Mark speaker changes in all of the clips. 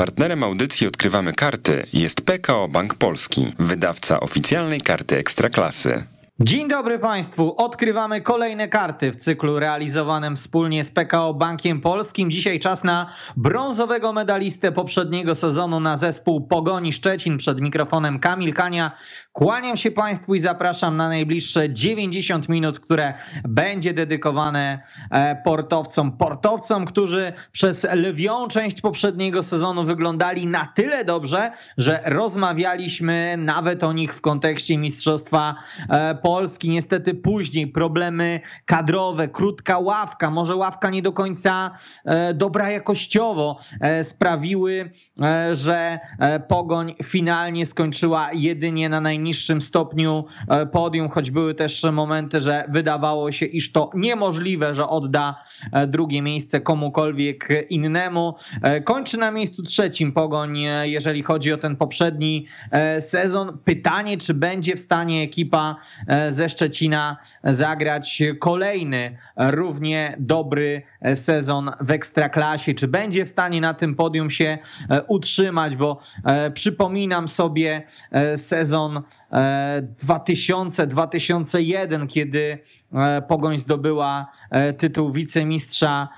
Speaker 1: Partnerem audycji Odkrywamy Karty jest PKO Bank Polski, wydawca oficjalnej karty Ekstraklasy.
Speaker 2: Dzień dobry Państwu. Odkrywamy kolejne karty w cyklu realizowanym wspólnie z PKO Bankiem Polskim. Dzisiaj czas na brązowego medalistę poprzedniego sezonu na zespół Pogoni Szczecin. Przed mikrofonem Kamil Kania. Kłaniam się Państwu i zapraszam na najbliższe 90 minut, które będzie dedykowane e, portowcom. Portowcom, którzy przez lwią część poprzedniego sezonu wyglądali na tyle dobrze, że rozmawialiśmy nawet o nich w kontekście Mistrzostwa Polski Polski. Niestety później problemy kadrowe, krótka ławka, może ławka nie do końca e, dobra jakościowo e, sprawiły, e, że Pogoń finalnie skończyła jedynie na najniższym stopniu podium, choć były też momenty, że wydawało się, iż to niemożliwe, że odda drugie miejsce komukolwiek innemu. Kończy na miejscu trzecim Pogoń, jeżeli chodzi o ten poprzedni sezon. Pytanie, czy będzie w stanie ekipa ze Szczecina zagrać kolejny równie dobry sezon w Ekstraklasie. Czy będzie w stanie na tym podium się utrzymać, bo e, przypominam sobie e, sezon 2000-2001, e, kiedy Pogoń zdobyła tytuł wicemistrza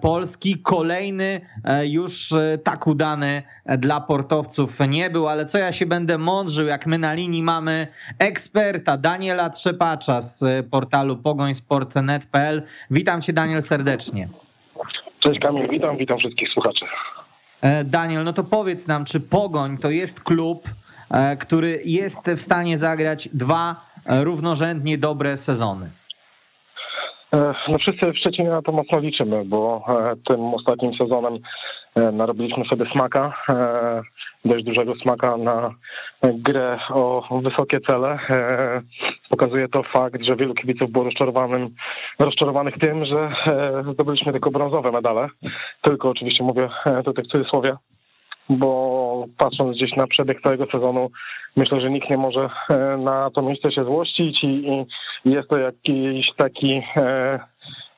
Speaker 2: Polski. Kolejny już tak udany dla portowców nie był, ale co ja się będę mądrzył, jak my na linii mamy eksperta Daniela Trzepacza z portalu pogońsport.net.pl. Witam cię Daniel serdecznie.
Speaker 3: Cześć Kamil, witam, witam wszystkich słuchaczy.
Speaker 2: Daniel, no to powiedz nam, czy Pogoń to jest klub, E, który jest w stanie zagrać dwa e, równorzędnie dobre sezony.
Speaker 3: E, no wszyscy w Szczecinie na to mocno liczymy, bo tym ostatnim sezonem narobiliśmy sobie smaka, dość dużego smaka na grę o wysokie cele. Pokazuje to fakt, że wielu kibiców było rozczarowanych tym, że zdobyliśmy tylko brązowe medale. Tylko oczywiście mówię tutaj w cudzysłowie, bo patrząc gdzieś na przebieg całego sezonu, myślę, że nikt nie może e, na to miejsce się złościć i, i jest to jakiś taki, e,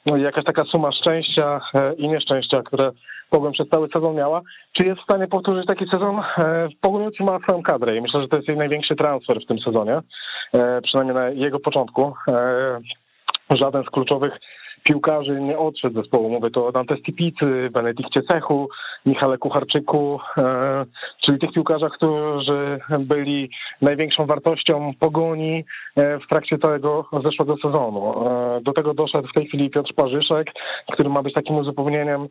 Speaker 3: no jakaś taka suma szczęścia e, i nieszczęścia, które Pogoń przez cały sezon miała. Czy jest w stanie powtórzyć taki sezon? Pogoń ma swoją kadrę i myślę, że to jest jej największy transfer w tym sezonie, przynajmniej na jego początku. Żaden z kluczowych piłkarzy nie odszedł z zespołu. Mówię to o Dante Stipicy, Benedikcie Cechu, Michale Kucharczyku, e, czyli tych piłkarzach, którzy byli największą wartością pogoni e, w trakcie całego zeszłego sezonu. E, do tego doszedł w tej chwili Piotr Parzyszek, który ma być takim uzupełnieniem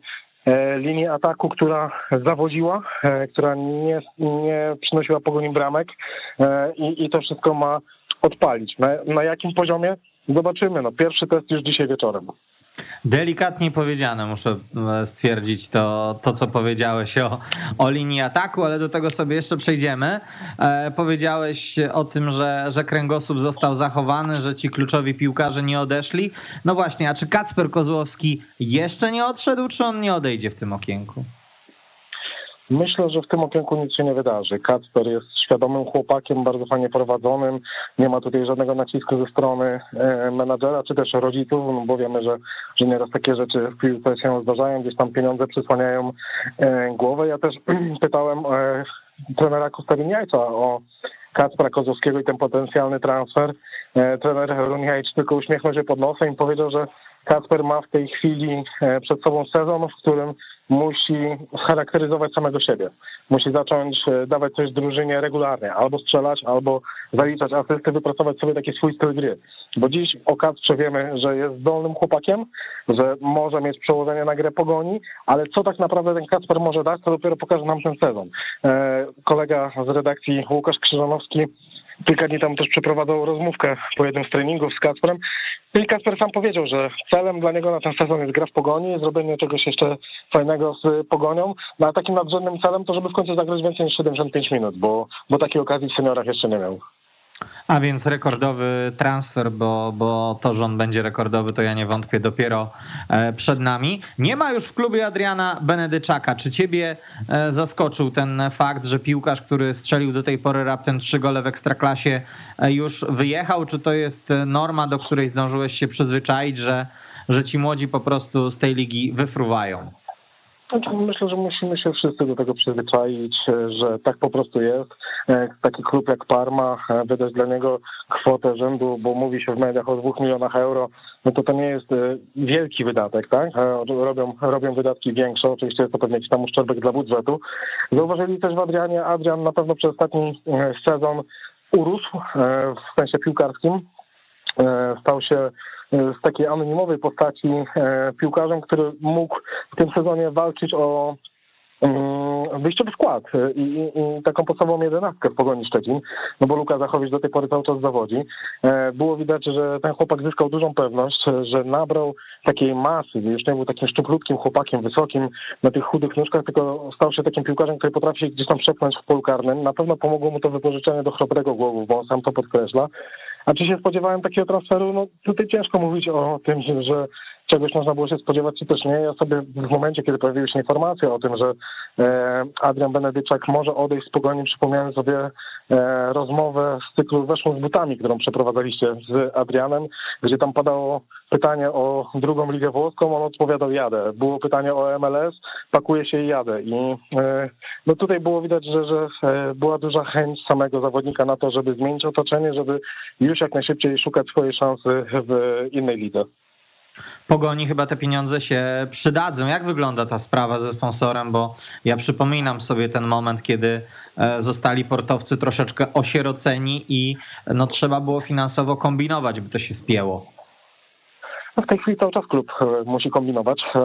Speaker 3: linii ataku, która zawodziła, która nie, nie przynosiła pogoni bramek i, i to wszystko ma odpalić. Na, na jakim poziomie? Zobaczymy. No, pierwszy test już dzisiaj wieczorem.
Speaker 2: Delikatnie powiedziane, muszę e, stwierdzić to, to co powiedziałeś o, o linii ataku, ale do tego sobie jeszcze przejdziemy. E, powiedziałeś o tym, że, że kręgosłup został zachowany, że ci kluczowi piłkarze nie odeszli. No właśnie, a czy Kacper Kozłowski jeszcze nie odszedł, czy on nie odejdzie w tym okienku?
Speaker 3: Myślę, że w tym okienku nic się nie wydarzy. Kacper jest świadomym chłopakiem, bardzo fajnie prowadzonym. Nie ma tutaj żadnego nacisku ze strony e, menadżera czy też rodziców, no bo wiemy, że, że nieraz takie rzeczy w piłce się zdarzają, gdzieś tam pieniądze przysłaniają e, głowę. Ja też pytałem e, trenera Kostawiniajca o Kacpra Kozłowskiego i ten potencjalny transfer. Trener Runiajcz tylko uśmiechnął się pod nosem i powiedział, że Kacper ma w tej chwili przed sobą sezon, w którym musi scharakteryzować samego siebie. Musi zacząć e, dawać coś drużynie regularnie, albo strzelać, albo zaliczać asysty, wypracować sobie taki swój styl gry. Bo dziś o Kacprze wiemy, że jest zdolnym chłopakiem, że może mieć przełożenie na grę pogoni, ale co tak naprawdę ten Kacper może dać, to dopiero pokaże nam ten sezon. E, kolega z redakcji Łukasz Krzyżanowski kilka dni temu też przeprowadzał rozmówkę po jednym z treningów z Kacprem i Kasper sam powiedział, że celem dla niego na ten sezon jest gra w Pogoni, zrobienie czegoś jeszcze fajnego z Pogonią, no a takim nadrzędnym celem to, żeby w końcu zagrać więcej niż 75 minut, bo, bo takiej okazji w seniorach jeszcze nie miał.
Speaker 2: A więc rekordowy transfer, bo, bo to, że on będzie rekordowy, to ja nie wątpię dopiero e, przed nami. Nie ma już w klubie Adriana Benedyczaka. Czy ciebie e, zaskoczył ten fakt, że piłkarz, który strzelił do tej pory raptem trzy gole w Ekstraklasie e, już wyjechał? Czy to jest norma, do której zdążyłeś się przyzwyczaić, że, że ci młodzi po prostu z tej ligi wyfruwają?
Speaker 3: Znaczy, myślę, że musimy się wszyscy do tego przyzwyczaić, że tak po prostu jest. E, taki klub jak Parma, e, wydać dla niego kwotę rzędu, bo mówi się w mediach o dwóch milionach euro, no to to nie jest e, wielki wydatek, tak? Robią, robią wydatki większe, oczywiście jest to pewnie jakiś tam uszczerbek dla budżetu. Zauważyli też w Adrianie, Adrian na pewno przez ostatni sezon urósł w sensie piłkarskim, stał się z takiej anonimowej postaci piłkarzem, który mógł w tym sezonie walczyć o mm, wyjściowy skład i, i, taką podstawową jedenastkę w Pogoni Szczecin, no bo Luka Zachowicz do tej pory cały czas zawodzi. Było widać, że ten chłopak zyskał dużą pewność, że nabrał takiej masy, już nie był takim szczuplutkim chłopakiem, wysokim na tych chudych nóżkach, tylko stał się takim piłkarzem, który potrafi się gdzieś tam przepchnąć w polu karnym. Na pewno pomogło mu to wypożyczenie do chrobrego głowu, bo on sam to podkreśla. A czy się spodziewałem takiego transferu? No tutaj ciężko mówić o tym, że czegoś można było się spodziewać, czy też nie. Ja sobie w momencie, kiedy pojawiły się informacje o tym, że e, Adrian Benedyczak może odejść z pogoni, przypomniałem sobie e, rozmowę z cyklu Weszło z butami, którą przeprowadzaliście z Adrianem, gdzie tam padało pytanie o drugą ligę włoską, on odpowiadał jadę. Było pytanie o MLS, pakuje się i jadę. I e, no tutaj było widać, że, że była duża chęć samego zawodnika na to, żeby zmienić otoczenie, żeby już jak najszybciej szukać swojej szansy w innej lidze.
Speaker 2: Pogoni chyba te pieniądze się przydadzą. Jak wygląda ta sprawa ze sponsorem? Bo ja przypominam sobie ten moment, kiedy e, zostali portowcy troszeczkę osieroceni i no, trzeba było finansowo kombinować, by to się spięło.
Speaker 3: No w tej chwili cały czas klub e, musi kombinować. E,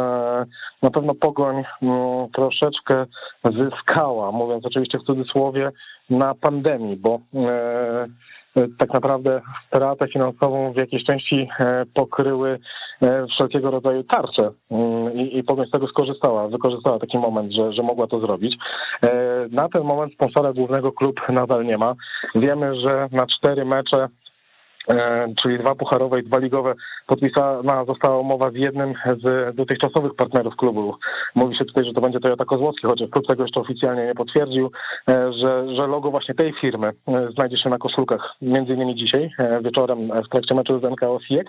Speaker 3: na pewno Pogoń mm, troszeczkę zyskała, mówiąc oczywiście w cudzysłowie, na pandemii, bo tak naprawdę stratę finansową w jakiejś części e, pokryły e, wszelkiego rodzaju tarcze mm, i, i z tego skorzystała, wykorzystała taki moment, że, że mogła to zrobić. Na ten moment sponsora głównego klub nadal nie ma. Wiemy, że na cztery mecze E, czyli dwa pucharowe i dwa ligowe, podpisana została umowa z jednym z dotychczasowych partnerów klubu. Mówi się tutaj, że to będzie Toyota Kozłowski, chociaż klub tego jeszcze oficjalnie nie potwierdził, e, że, że logo właśnie tej firmy e, znajdzie się na koszulkach, między innymi dzisiaj, wieczorem w trakcie meczu z NKO Siek,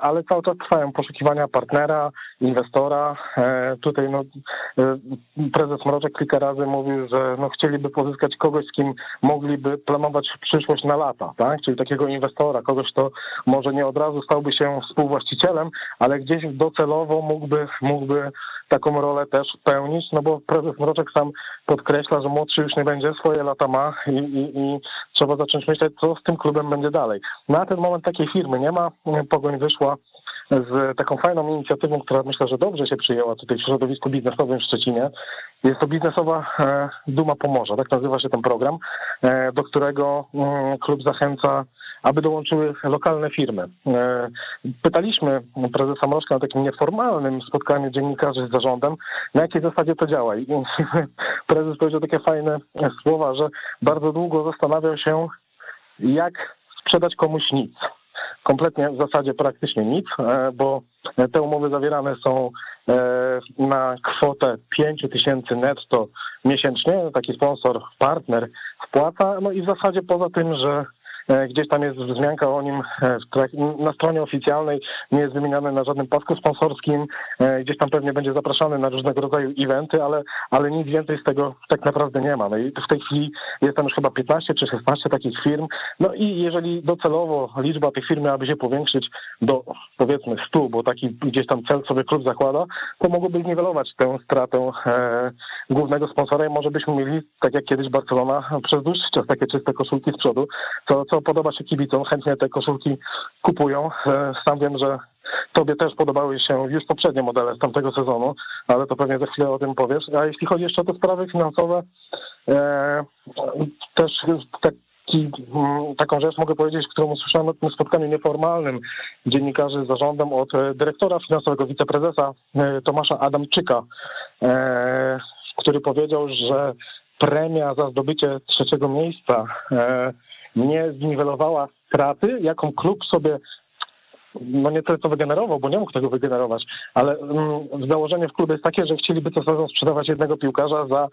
Speaker 3: ale cały czas trwają poszukiwania partnera, inwestora. Tutaj no, prezes Mroczek kilka razy mówił, że no, chcieliby pozyskać kogoś, z kim mogliby planować przyszłość na lata, tak? czyli takiego inwestora, kogoś, kto może nie od razu stałby się współwłaścicielem, ale gdzieś docelowo mógłby, mógłby taką rolę też pełnić, no bo prezes Mroczek sam podkreśla, że młodszy już nie będzie, swoje lata ma i, i, i trzeba zacząć myśleć, co z tym klubem będzie dalej. Na ten moment takiej firmy nie ma, Pogoń wyszła z taką fajną inicjatywą, która myślę, że dobrze się przyjęła tutaj w środowisku biznesowym w Szczecinie. Jest to biznesowa e, Duma Pomorza, tak nazywa się ten program, e, do którego mm, klub zachęca aby dołączyły lokalne firmy. E, pytaliśmy prezesa Mrożka na takim nieformalnym spotkaniu dziennikarzy z zarządem, na jakiej zasadzie to działa. I prezes powiedział takie fajne słowa, że bardzo długo zastanawiał się, jak sprzedać komuś nic. Kompletnie w zasadzie praktycznie nic, e, bo te umowy zawierane są e, na kwotę 5 tysięcy netto miesięcznie. Taki sponsor, partner wpłaca. No i w zasadzie poza tym, że gdzieś tam jest wzmianka o nim e, na stronie oficjalnej, nie jest wymieniany na żadnym pasku sponsorskim, e, gdzieś tam pewnie będzie zapraszany na różnego rodzaju eventy, ale, ale nic więcej z tego tak naprawdę nie ma. No i w tej chwili jest tam już chyba 15 czy 16 takich firm. No i jeżeli docelowo liczba tych firm miałaby się powiększyć do powiedzmy 100, bo taki gdzieś tam cel sobie klub zakłada, to mogłoby zniwelować tę stratę e, głównego sponsora i może byśmy mieli, tak jak kiedyś Barcelona, przez dłuższy czas takie czyste koszulki z przodu, co, co podoba się kibicom, chętnie te koszulki kupują. E, sam wiem, że Tobie też podobały się już poprzednie modele z tamtego sezonu, ale to pewnie za chwilę o tym powiesz. A jeśli chodzi jeszcze o te sprawy finansowe, e, też mm, taką rzecz mogę powiedzieć, którą usłyszałem na tym spotkaniu nieformalnym dziennikarzy z zarządem od dyrektora finansowego, wiceprezesa e, Tomasza Adamczyka, który powiedział, że premia za zdobycie trzeciego miejsca nie zniwelowała straty, jaką klub sobie no nie tyle co wygenerował, bo nie mógł tego wygenerować, ale mm, założenie w klubie jest takie, że chcieliby co sezon sprzedawać jednego piłkarza za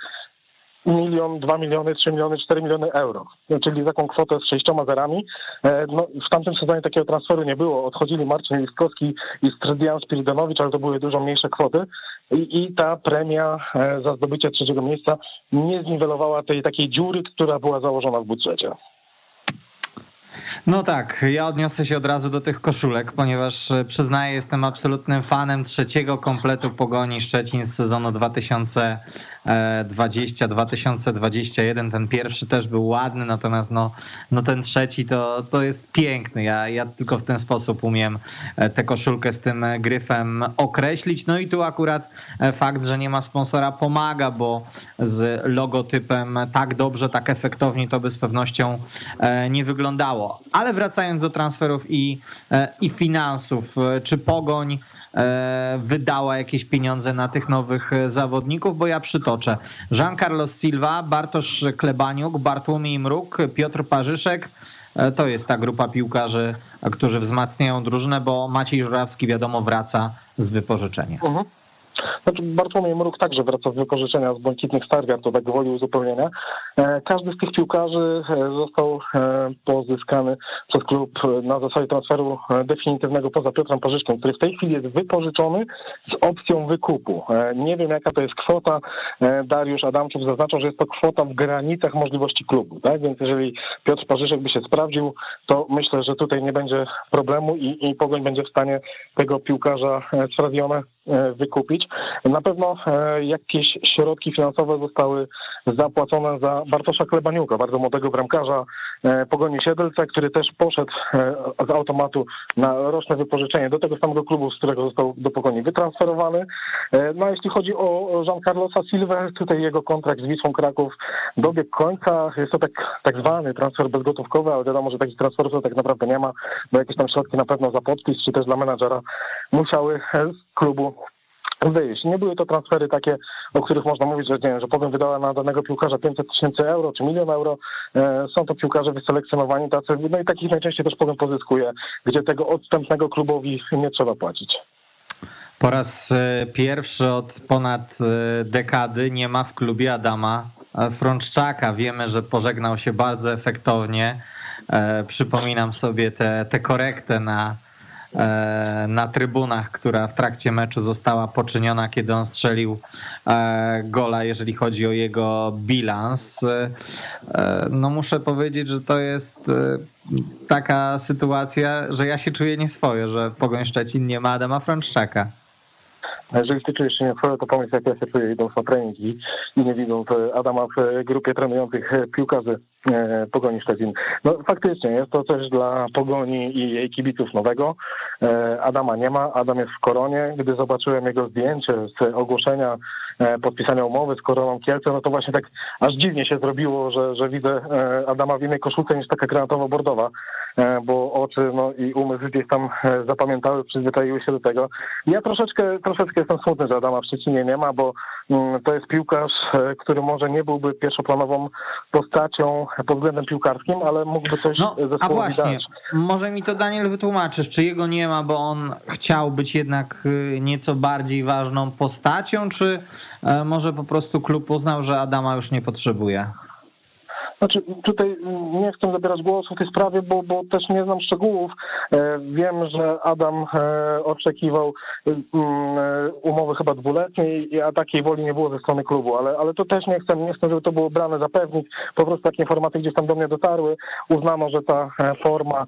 Speaker 3: milion, dwa miliony, trzy miliony, cztery miliony euro, czyli taką kwotę z sześcioma zerami. E, no, w tamtym sezonie takiego transferu nie było. Odchodzili Marcin Listkowski i Stredian Spiridanowicz, ale to były dużo mniejsze kwoty. i, i ta premia za zdobycie trzeciego miejsca nie zniwelowała tej takiej dziury, która była założona w budżecie.
Speaker 2: No tak, ja odniosę się od razu do tych koszulek, ponieważ e, przyznaję, jestem absolutnym fanem trzeciego kompletu Pogoni Szczecin z sezonu 2020-2021. Ten pierwszy też był ładny, natomiast no, no ten trzeci to, to jest piękny. Ja, ja tylko w ten sposób umiem e, tę koszulkę z tym gryfem określić. No i tu akurat e, fakt, że nie ma sponsora pomaga, bo z logotypem tak dobrze, tak efektownie to by z pewnością nie wyglądało. Ale wracając do transferów i, e, i finansów, e, czy Pogoń e, wydała jakieś pieniądze na tych nowych zawodników? Bo ja przytoczę. Jean Carlos Silva, Bartosz Klebaniuk, Bartłomiej Mruk, Piotr Parzyszek, to jest ta grupa piłkarzy, którzy wzmacniają drużynę, bo Maciej Żurawski wiadomo wraca z wypożyczenia. Uh mhm. -huh.
Speaker 3: Znaczy Bartłomiej Mruk także wraca z wykorzystania z błękitnych Stargard, to tak gwoli uzupełnienia. E, każdy z tych piłkarzy e, został e, pozyskany przez klub na zasadzie transferu definitywnego poza Piotrem Parzyszkiem, który w tej chwili jest wypożyczony z opcją wykupu. Nie wiem jaka to jest kwota. Dariusz Adamczuk zaznaczał, że jest to kwota w granicach możliwości klubu. Tak? Więc jeżeli Piotr Parzyszek by się sprawdził, to myślę, że tutaj nie będzie problemu i, i Pogoń będzie w stanie tego piłkarza z wykupić. Na pewno e, jakieś środki finansowe zostały zapłacone za Bartosza Klebaniuka, bardzo młodego bramkarza e, Pogoni Siedlce, który też poszedł e, z automatu na roczne wypożyczenie do tego samego klubu, z którego został do Pogoni wytransferowany. No a jeśli chodzi o Jean Carlosa Silva, tutaj jego kontrakt z Wisłą Kraków dobiegł końca. Jest to tak, tak zwany transfer bezgotówkowy, ale wiadomo, że takich transferów tak naprawdę nie ma, bo jakieś tam środki na pewno za podpis, czy też dla menadżera musiały klubu wyjść. Nie były to transfery takie, o których można mówić, że nie wiem, że powiem wydała na danego piłkarza 500 tysięcy euro czy milion euro. E, są to piłkarze wyselekcjonowani tacy, no i takich najczęściej też powiem pozyskuje, gdzie tego odstępnego klubowi nie trzeba płacić.
Speaker 2: Po raz e, pierwszy od ponad e, dekady nie ma w klubie Adama Frączczaka. Wiemy, że pożegnał się bardzo efektownie. Przypominam sobie tę korektę na na trybunach, która w trakcie meczu została poczyniona, kiedy on strzelił e, gola, jeżeli chodzi o jego bilans. E, no muszę powiedzieć, że to jest taka sytuacja, że ja się czuję nieswojo, że Pogoń Szczecin nie ma Adama Frączczaka.
Speaker 3: A jeżeli ty czujesz się nieswojo, to pomyśl, jak ja się czuję idąc na trening i, nie widząc Adama w grupie trenujących piłkarzy E, Pogoni Szczecin. No faktycznie jest to coś dla Pogoni i jej kibiców nowego. E, Adama nie ma, Adam jest w Koronie. Gdy zobaczyłem jego zdjęcie z ogłoszenia e, podpisania umowy z Koroną Kielce, no to właśnie tak aż dziwnie się zrobiło, że, że widzę Adama w innej koszulce niż taka granatowo-bordowa, bo oczy no, i umysł gdzieś tam zapamiętały, przyzwyczaiły się do tego. Ja troszeczkę, troszeczkę jestem smutny, że Adama w Szczecinie nie ma, bo mm, to jest piłkarz, który może nie byłby pierwszoplanową postacią pod względem piłkarskim, ale mógłby coś no, A właśnie, dać.
Speaker 2: może mi to Daniel wytłumaczysz, czy jego nie ma, bo on chciał być jednak y, nieco bardziej ważną postacią, czy e, może po prostu klub uznał, że Adama już nie potrzebuje?
Speaker 3: Znaczy, tutaj nie chcę zabierać głosu w tej sprawie, bo, bo też nie znam szczegółów. E, wiem, że Adam e, oczekiwał mm, e, umowy chyba dwuletniej, a takiej woli nie było ze strony klubu, ale, ale to też nie chcę, nie chcę, żeby to było brane za pewnik. Po prostu takie informacje gdzieś tam do mnie dotarły. Uznano, że ta forma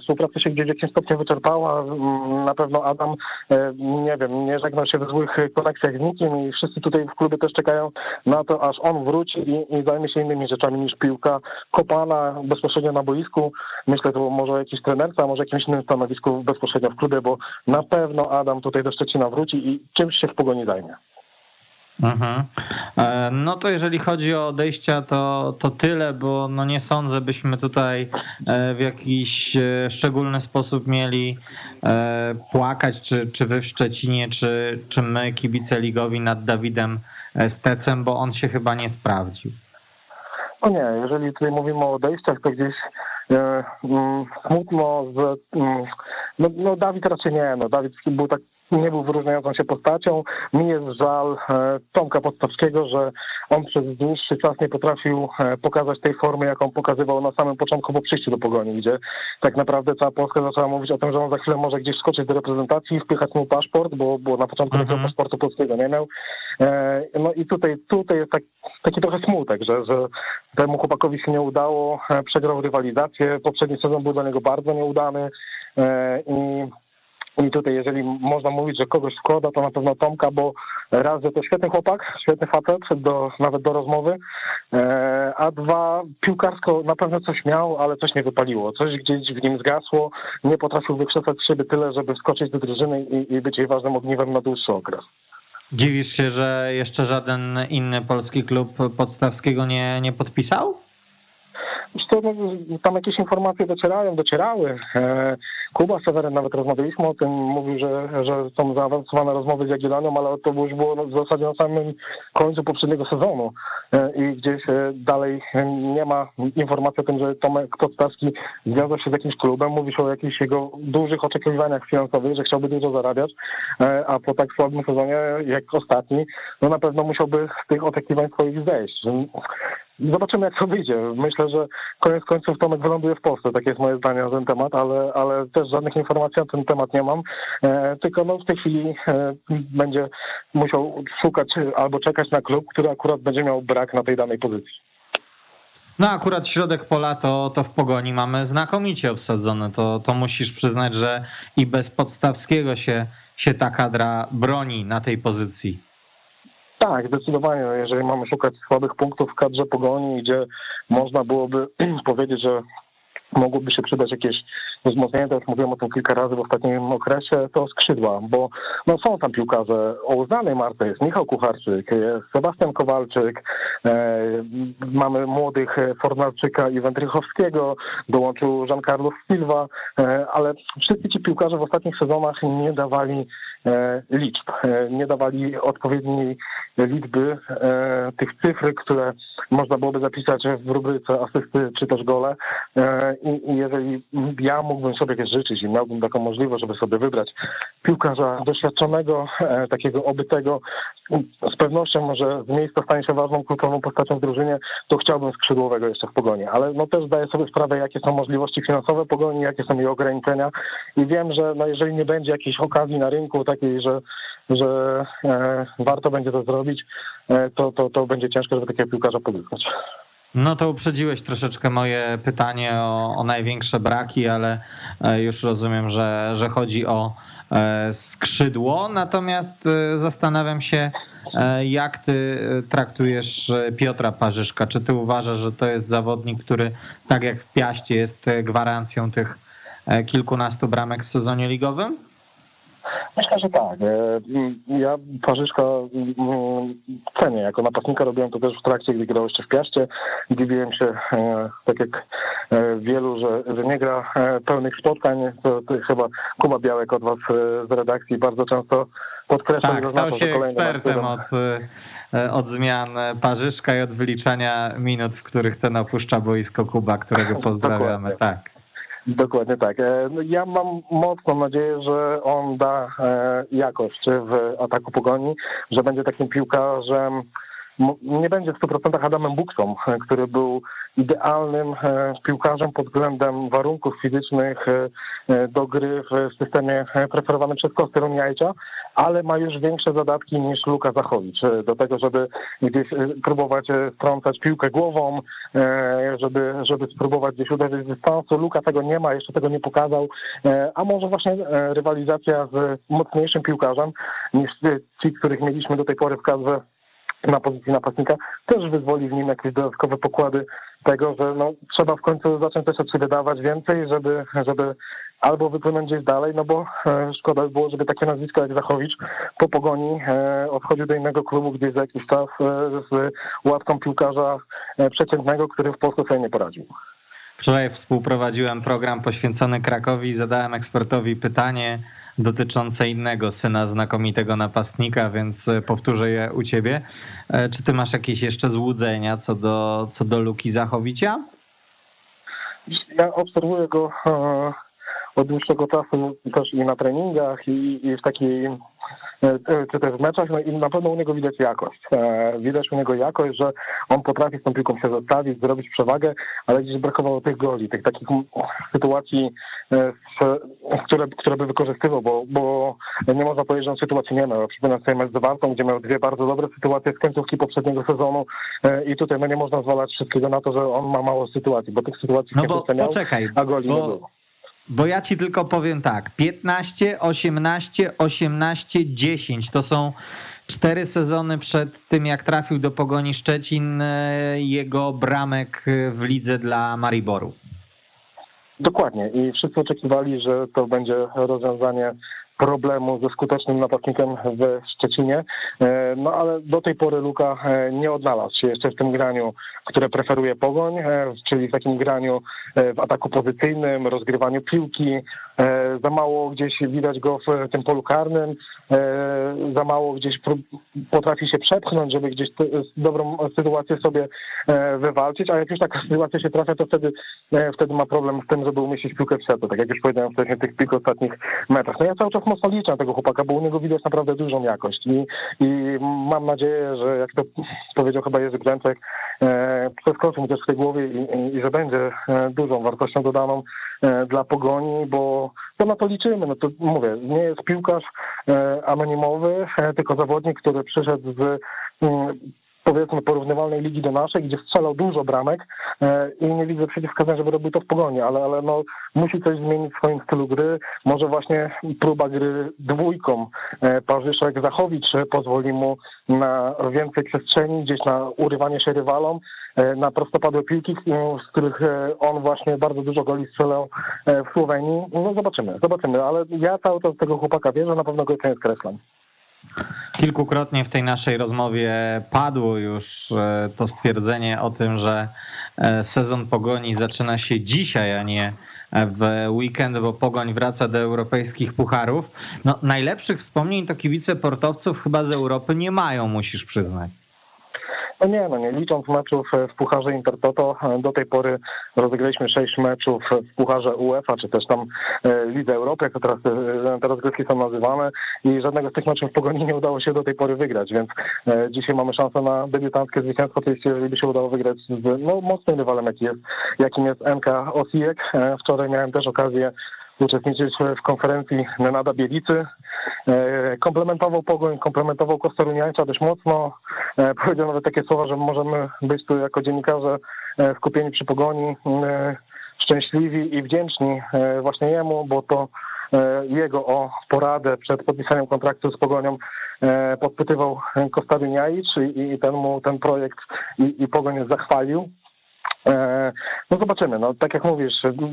Speaker 3: współpraca się gdzieś w jakimś stopniu wyczerpała. Mm, na pewno Adam, e, nie wiem, nie żegnał się w złych koneksjach z nikim i wszyscy tutaj w klubie też czekają na to, aż on wróci i, i zajmie się innymi rzeczami niż piłka kopana bezpośrednio na boisku. Myślę, to może jakiś trenerca, może jakimś innym stanowisku bezpośrednio w klubie, bo na pewno Adam tutaj do Szczecina wróci i czymś się w pogoni zajmie.
Speaker 2: Mhm. E, no to jeżeli chodzi o odejścia, to, to tyle, bo no nie sądzę, byśmy tutaj e, w jakiś e, szczególny sposób mieli płakać, czy, czy wy w Szczecinie, czy, czy my, kibice ligowi, nad Dawidem Stecem, bo on się chyba nie sprawdził.
Speaker 3: No nie, jeżeli tutaj mówimy o odejściach, to gdzieś mm, smutno, że mm, no, no Dawid raczej nie, no Dawid był tak nie był wyróżniającą się postacią. Mi jest żal e, Tomka Podstawskiego, że on przez dłuższy czas nie potrafił e, pokazać tej formy, jaką pokazywał na samym początku po przyjściu do Pogoni, gdzie tak naprawdę cała Polska zaczęła mówić o tym, że on za chwilę może gdzieś skoczyć do reprezentacji i wpychać mu paszport, bo, bo na początku
Speaker 2: Mhm.
Speaker 3: tego paszportu polskiego nie miał. E, No i tutaj, tutaj jest tak, taki trochę smutek, że, że temu chłopakowi się nie udało, przegrał rywalizację, poprzedni sezon był dla niego bardzo nieudany i i tutaj, jeżeli można mówić, że kogoś szkoda, to na pewno Tomka, bo raz, że to świetny chłopak, świetny facet, do, nawet do rozmowy, e, a dwa, piłkarsko na pewno coś miał, ale coś nie wypaliło. Coś gdzieś w nim zgasło, nie potrafił wykrzesać z siebie tyle, żeby wskoczyć do drużyny i, i być jej ważnym ogniwem na dłuższy okres.
Speaker 2: Dziwisz się, że jeszcze żaden inny polski klub Podstawskiego nie, nie podpisał?
Speaker 3: Wiesz co, no, tam jakieś informacje docierają, docierały. Kuba Seweryn, nawet rozmawialiśmy o tym, mówił, że, że są zaawansowane rozmowy z Jagiellonią, ale to już było w zasadzie na samym końcu poprzedniego sezonu. E, i gdzieś e, dalej nie ma informacji o tym, że Tomek Podstawski związał się z jakimś klubem, mówi się o jakichś jego dużych oczekiwaniach finansowych, że chciałby dużo zarabiać, e, a po tak słabym sezonie jak ostatni, no na pewno musiałby z tych oczekiwań swoich zejść. Zobaczymy, jak to wyjdzie. Myślę, że koniec końców Tomek wyląduje w Polsce. Takie jest moje zdanie na ten temat, ale, ale też żadnych informacji na ten temat nie mam. E, tylko no, w tej chwili e, będzie musiał szukać albo czekać na klub, który akurat będzie miał brak na tej danej pozycji.
Speaker 2: No akurat środek pola to, to w Pogoni mamy znakomicie obsadzone. To, to musisz przyznać, że i bez Podstawskiego się, się ta kadra broni na tej pozycji.
Speaker 3: Tak, zdecydowanie. No, Jeżeli mamy szukać słabych punktów w kadrze pogoni, gdzie można byłoby powiedzieć, że mogłoby się przydać jakieś wzmocnienie, to już mówiłem o tym kilka razy w ostatnim okresie, to skrzydła, bo no, są tam piłkarze o uznanej marce, jest Michał Kucharczyk, jest Sebastian Kowalczyk, e, mamy młodych e, Fornalczyka i Wędrychowskiego, dołączył Giancarlo Silva, e, ale wszyscy ci piłkarze w ostatnich sezonach nie dawali liczb, e, nie dawali odpowiedniej liczby e, tych cyfr, które można byłoby zapisać w rubryce asysty czy też gole. E, I, jeżeli ja mógłbym sobie życzyć i miałbym taką możliwość, żeby sobie wybrać piłkarza doświadczonego, e, takiego obytego, z pewnością, że z miejsca stanie się ważną kluczową postacią w drużynie, to chciałbym skrzydłowego jeszcze w Pogoni. Ale no też zdaję sobie sprawę, jakie są możliwości finansowe Pogoni, jakie są jej ograniczenia i wiem, że no jeżeli nie będzie jakiejś okazji na rynku takiej, że że e, warto będzie to zrobić, e, to, to, to będzie ciężko, żeby takiego piłkarza pozyskać.
Speaker 2: No to uprzedziłeś troszeczkę moje pytanie o, o największe braki, ale e, już rozumiem, że, że chodzi o skrzydło. Natomiast zastanawiam się, jak ty traktujesz Piotra Parzyszka. Czy ty uważasz, że to jest zawodnik, który tak jak w Piaście jest gwarancją tych kilkunastu bramek w sezonie ligowym?
Speaker 3: Myślę, że tak. Ja Parzyszka cenię. Jako napastnika robiłem to też w trakcie, gdy grał jeszcze w Piaście. Dziwiłem się, tak jak wielu, że, że nie gra pełnych spotkań. To, to chyba Kuba Białek od was z redakcji bardzo często podkreślał.
Speaker 2: Tak, stał się ekspertem od, od zmian Parzyszka i od wyliczania minut, w których ten opuszcza boisko Kuba, którego pozdrawiamy.
Speaker 3: Dokładnie.
Speaker 2: Tak.
Speaker 3: Dokładnie tak. No, Ja mam mocną nadzieję, że on da jakość w ataku pogoni, że będzie takim piłkarzem, nie będzie w 100% Adamem Buksą, który był idealnym piłkarzem pod względem warunków fizycznych do gry w systemie preferowanym przez Kostyron Jajcza, ale ma już większe zadatki niż Luka Zachowicz do tego, żeby gdzieś próbować strącać piłkę głową, żeby, żeby spróbować gdzieś uderzyć z dystansu. Luka tego nie ma, jeszcze tego nie pokazał, a może właśnie rywalizacja z mocniejszym piłkarzem niż ci, których mieliśmy do tej pory w kadrze na pozycji napastnika, też wyzwoli w nim jakieś dodatkowe pokłady tego, że no, trzeba w końcu zacząć też od siebie dawać więcej, żeby, żeby albo wypłynąć gdzieś dalej, no bo e, szkoda by było, żeby takie nazwisko jak Zachowicz po pogoni e, odchodził do innego klubu gdzieś za jakiś czas e, z łatką piłkarza przeciętnego, który w Polsce sobie nie poradził.
Speaker 2: Wczoraj współprowadziłem program poświęcony Krakowi i zadałem ekspertowi pytanie dotyczące innego syna znakomitego napastnika, więc powtórzę je u ciebie. Czy ty masz jakieś jeszcze złudzenia co do, co do Luki Zachowicza?
Speaker 3: Ja obserwuję go od dłuższego czasu też i na treningach i, i w takiej czy też w meczach, no i na pewno u niego widać jakość. Widać u niego jakość, że on potrafi z tą piłką się zostawić, zrobić przewagę, ale gdzieś brakowało tych goli, tych takich sytuacji, które, które by wykorzystywał, bo, bo nie można powiedzieć, że on sytuacji nie miał. Przypominam sobie mecz z Wartą, gdzie miał dwie bardzo dobre sytuacje z końcówki poprzedniego sezonu i tutaj no nie można zwalać wszystkiego na to, że on ma mało sytuacji, bo tych sytuacji
Speaker 2: no bo, miał, poczekaj, a goli bo... nie było. Bo ja ci tylko powiem tak: 15, 18, 18, 10 to są cztery sezony przed tym, jak trafił do pogoni Szczecin, e, jego bramek w lidze dla Mariboru.
Speaker 3: Dokładnie i wszyscy oczekiwali, że to będzie rozwiązanie problemu ze skutecznym napastnikiem w Szczecinie, e, no ale do tej pory Luka e, nie odnalazł się jeszcze w tym graniu, które preferuje Pogoń, e, czyli w takim graniu w ataku pozycyjnym, rozgrywaniu piłki, za mało gdzieś widać go w tym polu karnym, za mało gdzieś potrafi się przepchnąć, żeby gdzieś dobrą sytuację sobie wywalczyć, a jak już taka sytuacja się trafia, to wtedy, wtedy ma problem z tym, żeby umieścić piłkę w sercu, tak jak już powiedziałem wcześniej, tych kilku ostatnich metrach. No ja cały czas mocno liczę na tego chłopaka, bo u niego widać naprawdę dużą jakość i, i mam nadzieję, że jak to powiedział chyba Jerzy Glęczek, e, przeskoczy mu też w tej głowie i, i, i, że będzie e, dużą wartością dodaną e, dla Pogoni, bo to na to liczymy. No to mówię, nie jest piłkarz e, anonimowy, e, tylko zawodnik, który przyszedł z mm, powiedzmy porównywalnej ligi do naszej, gdzie strzelał dużo bramek e, i nie widzę przeciwwskazań, żeby robił to w pogoni, ale, ale no, musi coś zmienić w swoim stylu gry. Może właśnie próba gry dwójką e, Parzyszek Zachowicz pozwoli mu na więcej przestrzeni, gdzieś na urywanie się rywalom, e, na prostopadłe piłki, z których on właśnie bardzo dużo goli strzelał w Słowenii. No zobaczymy, zobaczymy, ale ja cały czas tego chłopaka wierzę, na pewno go nie skreślam.
Speaker 2: Kilkukrotnie w tej naszej rozmowie padło już e, to stwierdzenie o tym, że e, sezon pogoni zaczyna się dzisiaj, a nie w weekend, bo pogoń wraca do europejskich pucharów. No, najlepszych wspomnień to kibice portowców chyba z Europy nie mają, musisz przyznać.
Speaker 3: No nie, no nie. Licząc meczów w Pucharze Intertoto, do tej pory rozegraliśmy sześć meczów w Pucharze UEFA, czy też tam e, Lidze Europy, jak to teraz e, te rozgrywki są nazywane. I żadnego z tych meczów w Pogoni nie udało się do tej pory wygrać, więc e, dzisiaj mamy szansę na debiutanckie zwycięstwo, to jest, jeżeli by się udało wygrać z no, mocnym rywalem, jaki jest, jakim jest MK Osijek. Wczoraj miałem też okazję uczestniczyć w konferencji Nenada Bielicy. E, komplementował Pogoń, komplementował Kostoruniańca dość mocno. E, powiedział nawet takie słowa, że możemy być tu jako dziennikarze e, skupieni przy Pogoni, szczęśliwi i wdzięczni właśnie jemu, bo to jego o poradę przed podpisaniem kontraktu z Pogonią podpytywał Kostaruniajcz i, i ten mu ten projekt i, i Pogoń zachwalił. E, no zobaczymy. No, tak jak mówisz,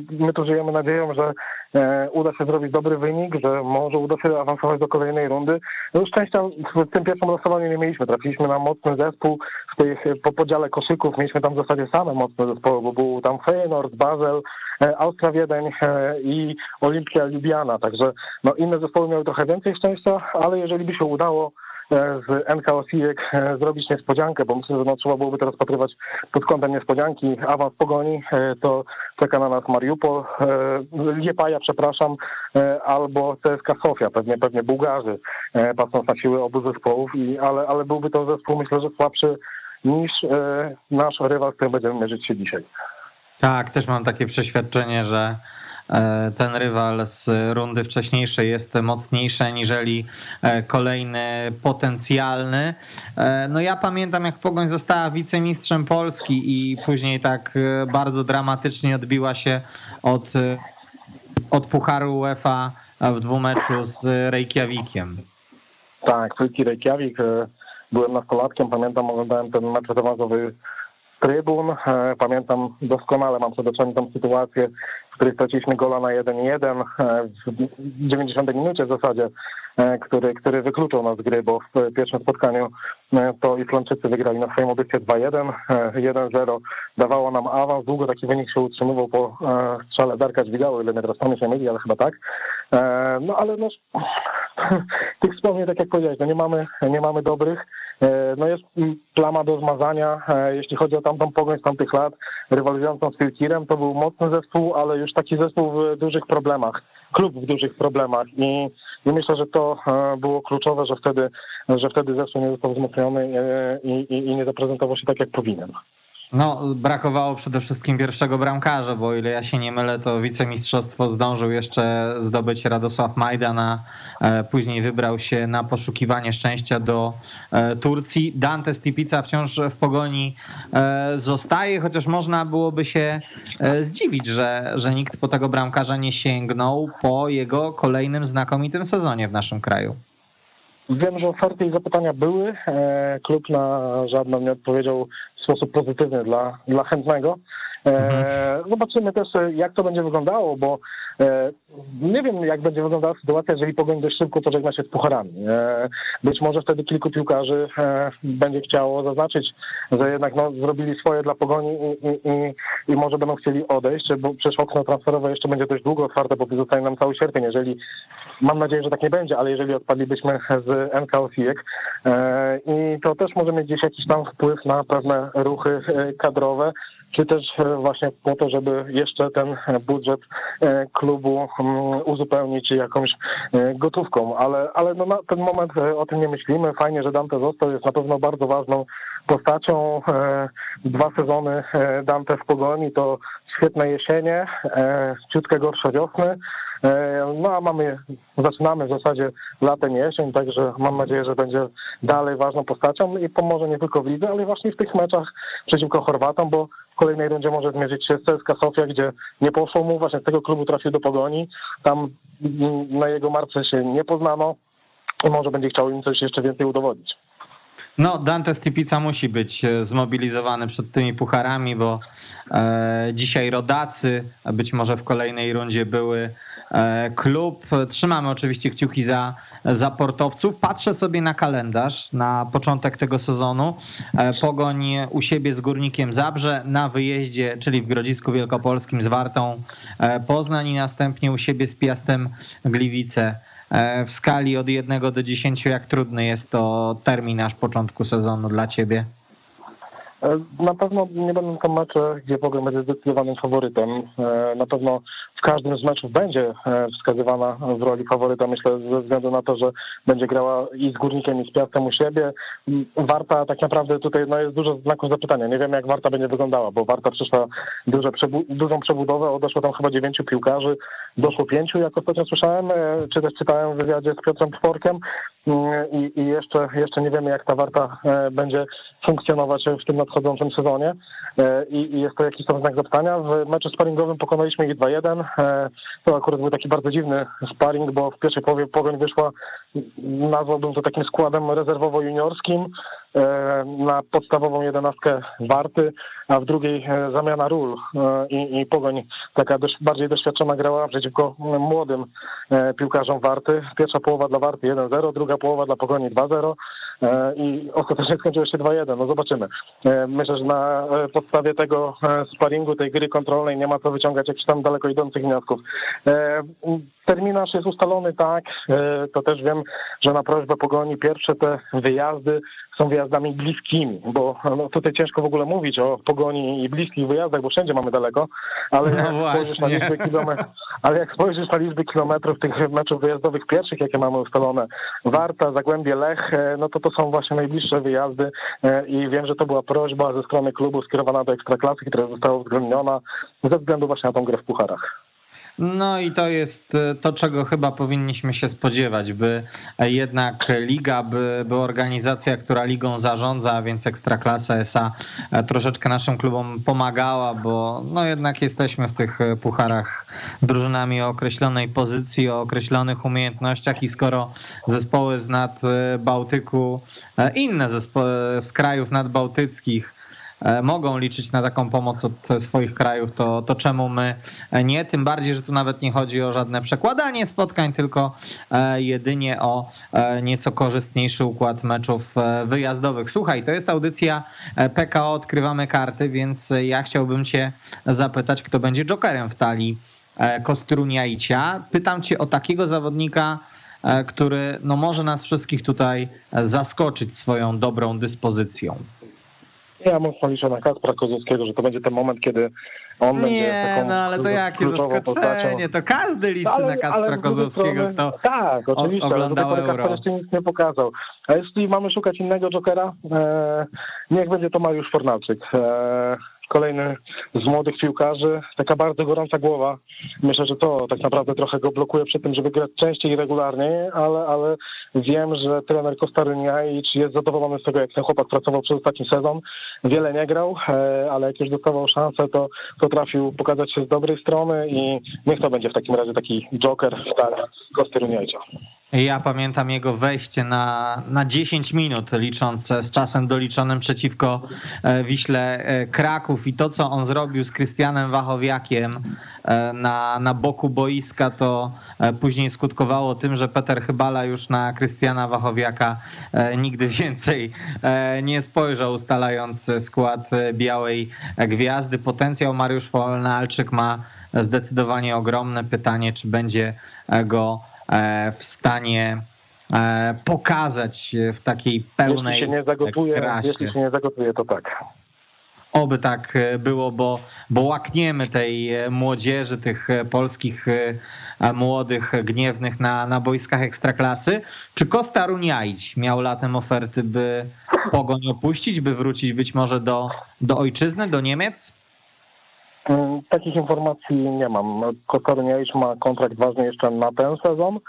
Speaker 3: my tu żyjemy nadzieją, że e, uda się zrobić dobry wynik, że może uda się awansować do kolejnej rundy. No szczęścia w tym pierwszym losowaniu nie mieliśmy. Trafiliśmy na mocny zespół w tej, po podziale koszyków. Mieliśmy tam w zasadzie same mocne zespoły, bo był tam Feyenoord, Basel, e, Austria Wiedeń i Olimpia Ljubljana. Także no, inne zespoły miały trochę więcej szczęścia, ale jeżeli by się udało z NKO Sijek e, zrobić niespodziankę, bo myślę, że no, trzeba byłoby to rozpatrywać pod kątem niespodzianki. Awans pogoni, e, to czeka na nas Mariupol, e, Liepaja, przepraszam, albo CSKA Sofia, pewnie, pewnie Bułgarzy, patrząc na siły obu zespołów, i, ale, ale byłby to zespół, myślę, że słabszy niż nasz rywal, z którym będziemy mierzyć się dzisiaj.
Speaker 2: Tak, też mam takie przeświadczenie, że E, ten rywal z rundy wcześniejszej jest mocniejszy aniżeli e, kolejny potencjalny. E, no ja pamiętam, jak Pogoń została wicemistrzem Polski i później tak bardzo dramatycznie odbiła się od, od Pucharu UEFA w dwumeczu z Reykjavikiem.
Speaker 3: Tak, Wielki Reykjavik. Byłem nastolatkiem, pamiętam, oglądałem ten mecz rewanżowy trybun. Pamiętam doskonale, mam przed oczami tą sytuację, w której straciliśmy gola na 1-1 e, w 90 minucie w zasadzie, e, który, który wykluczył nas z gry, bo w pierwszym spotkaniu e, to Islandczycy wygrali na swoim obiekcie 2-1, 1-0 dawało nam awans, długo taki wynik się utrzymywał po strzale Darka Dźwigały, ile mnie teraz się myli, ale chyba tak. No ale no, tych wspomnień, tak jak powiedziałeś, no nie mamy, nie mamy dobrych, no jest plama do zmazania. Jeśli chodzi o tamtą pogoń z tamtych lat, rywalizującą z Filkirem, to był mocny zespół, ale już taki zespół w dużych problemach, klub w dużych problemach i, i myślę, że to było kluczowe, że wtedy, że wtedy zespół nie został wzmocniony i, i, i nie zaprezentował się tak, jak powinien.
Speaker 2: No, brakowało przede wszystkim pierwszego bramkarza, bo o ile ja się nie mylę, to wicemistrzostwo zdążył jeszcze zdobyć Radosław Majdan, a e, później wybrał się na poszukiwanie szczęścia do e, Turcji. Dante Stipica wciąż w pogoni e, zostaje, chociaż można byłoby się zdziwić, że, że nikt po tego bramkarza nie sięgnął po jego kolejnym znakomitym sezonie w naszym kraju.
Speaker 3: Wiem, że oferty i zapytania były. Klub na żadną nie odpowiedział w sposób pozytywny dla, dla chętnego. E, mhm. Zobaczymy też, jak to będzie wyglądało, bo e, nie wiem, jak będzie wyglądała sytuacja, jeżeli Pogoń dość szybko pożegna się z pucharami. E, być może wtedy kilku piłkarzy będzie chciało zaznaczyć, że jednak no, zrobili swoje dla Pogoni i, i, i, i może będą chcieli odejść, bo przecież okno transferowe jeszcze będzie dość długo otwarte, bo zostaje nam cały sierpień. Jeżeli, mam nadzieję, że tak nie będzie, ale jeżeli odpadlibyśmy z NK Osijek i to też może mieć gdzieś jakiś tam wpływ na pewne ruchy kadrowe, czy też e, właśnie po to, żeby jeszcze ten budżet e, klubu mm, uzupełnić jakąś e, gotówką. Ale, ale no na ten moment o tym nie myślimy. Fajnie, że Dante został, jest na pewno bardzo ważną postacią. Dwa sezony Dante w Pogoni to świetne jesienie, ciutkę gorsze wiosny. No a mamy, zaczynamy w zasadzie latem jesień, także mam nadzieję, że będzie dalej ważną postacią i pomoże nie tylko w lidze, ale właśnie w tych meczach przeciwko Chorwatom, bo w kolejnej rundzie może zmierzyć się z CSKA Sofia, gdzie nie poszło mu, właśnie z tego klubu trafił do Pogoni, tam na jego marce się nie poznano i może będzie chciał im coś jeszcze więcej udowodnić.
Speaker 2: No, Dante Stipica musi być e, zmobilizowany przed tymi pucharami, bo e, dzisiaj rodacy, a być może w kolejnej rundzie były e, klub. Trzymamy oczywiście kciuki za, za portowców. Patrzę sobie na kalendarz na początek tego sezonu. E, pogoń u siebie z Górnikiem Zabrze, na wyjeździe, czyli w Grodzisku Wielkopolskim z Wartą e, Poznań i następnie u siebie z Piastem Gliwice. E, w skali od 1 do 10, jak trudny jest to terminarz początku sezonu dla ciebie?
Speaker 3: E, na pewno nie będą to mecze, gdzie Pogoń będzie zdecydowanym faworytem. E, na pewno w każdym z meczów będzie wskazywana w roli faworyta, myślę, ze względu na to, że będzie grała i z Górnikiem, i z Piastem u siebie. Warta tak naprawdę tutaj no, jest dużo znaków zapytania. Nie wiem, jak Warta będzie wyglądała, bo Warta przyszła duże dużą przebudowę, odeszło tam chyba dziewięciu piłkarzy, doszło pięciu, jak ostatnio słyszałem, czy też czytałem w wywiadzie z Piotrem Tworkiem i, i jeszcze, jeszcze nie wiemy, jak ta Warta będzie funkcjonować w tym nadchodzącym sezonie i, i jest to jakiś tam znak zapytania. W meczu sparingowym pokonaliśmy ich 2-1. To akurat był taki bardzo dziwny sparing, bo w pierwszej połowie Pogoń wyszła, nazwałbym to takim składem rezerwowo-juniorskim na podstawową jedenastkę Warty, a w drugiej zamiana ról i, i Pogoń taka dość, bardziej doświadczona grała przeciwko młodym piłkarzom Warty. Pierwsza połowa dla Warty 1-0, druga połowa dla Pogoni 2-0 i ostatecznie skończyło się 2-1. No zobaczymy. Myślę, że na podstawie tego sparingu, tej gry kontrolnej nie ma co wyciągać jakichś tam daleko idących wniosków. Terminarz jest ustalony tak, to też wiem, że na prośbę Pogoni pierwsze te wyjazdy są wyjazdami bliskimi, bo no, tutaj ciężko w ogóle mówić o pogoni i bliskich wyjazdach, bo wszędzie mamy daleko, ale, no jak, spojrzysz na liczbę ale jak spojrzysz na liczbę kilometrów tych meczów wyjazdowych pierwszych, jakie mamy ustalone, Warta, Zagłębie, Lech, e, no to to są właśnie najbliższe wyjazdy e, i wiem, że to była prośba ze strony klubu skierowana do Ekstraklasy, która została uwzględniona ze względu właśnie na tą grę w pucharach.
Speaker 2: No i to jest e, to, czego chyba powinniśmy się spodziewać, by jednak liga, by, by organizacja, która ligą zarządza, a więc Ekstraklasa SA e, troszeczkę naszym klubom pomagała, bo no jednak jesteśmy w tych pucharach drużynami o określonej pozycji, o określonych umiejętnościach i skoro zespoły z nad Bałtyku, e, inne zespoły z krajów nadbałtyckich E, mogą liczyć na taką pomoc od swoich krajów, to, to czemu my nie? Tym bardziej, że tu nawet nie chodzi o żadne przekładanie spotkań, tylko e, jedynie o e, nieco korzystniejszy układ meczów wyjazdowych. Słuchaj, to jest audycja PKO Odkrywamy Karty, więc ja chciałbym Cię zapytać, kto będzie jokerem w talii Kostruniaicia. Pytam Cię o takiego zawodnika, który no, może nas wszystkich tutaj zaskoczyć swoją dobrą dyspozycją.
Speaker 3: Ja mocno liczę na Kacpra Kozłowskiego, że to będzie ten moment, kiedy on
Speaker 2: nie,
Speaker 3: będzie taką
Speaker 2: no ale to jakie zaskoczenie, postacią. to każdy liczy ale, na Kacpra Kozłowskiego, kto
Speaker 3: Tak, oczywiście,
Speaker 2: oglądał
Speaker 3: ale
Speaker 2: Euro.
Speaker 3: jeszcze nic nie pokazał. A jeśli mamy szukać innego Jokera, e, niech będzie to Mariusz Fornalczyk. E, kolejny z młodych piłkarzy, taka bardzo gorąca głowa. Myślę, że to tak naprawdę trochę go blokuje przed tym, żeby grać częściej i regularniej, ale, ale wiem, że trener Kostaryniajicz jest zadowolony z tego, jak ten chłopak pracował przez ostatni sezon. Wiele nie grał, e, ale jak już dostawał szansę, to potrafił pokazać się z dobrej strony i niech to będzie w takim razie taki joker w stanie Kostaryniajicza.
Speaker 2: Ja pamiętam jego wejście na, na 10 minut, licząc z czasem doliczonym przeciwko e, Wiśle e, Kraków i to, co on zrobił z Krystianem Wachowiakiem e, na, na boku boiska, to później skutkowało tym, że Peter Chybala już na Krystiana Wachowiaka nigdy więcej nie spojrzał, ustalając skład Białej Gwiazdy. Potencjał Mariusz Wolnalczyk ma zdecydowanie ogromne pytanie, czy będzie go w stanie e, pokazać w takiej pełnej
Speaker 3: jeśli się nie zagotuje,
Speaker 2: krasie.
Speaker 3: Jeśli się nie zagotuje, to tak.
Speaker 2: Oby tak było, bo, bo łakniemy tej młodzieży, tych polskich młodych, gniewnych na, na boiskach ekstraklasy. Czy Kosta Runiaić miał latem oferty, by Pogoń opuścić, by wrócić być może do, do ojczyzny, do Niemiec?
Speaker 3: Mm, takich informacji nie mam. Kokorniewicz ma kontrakt ważny jeszcze na ten sezon.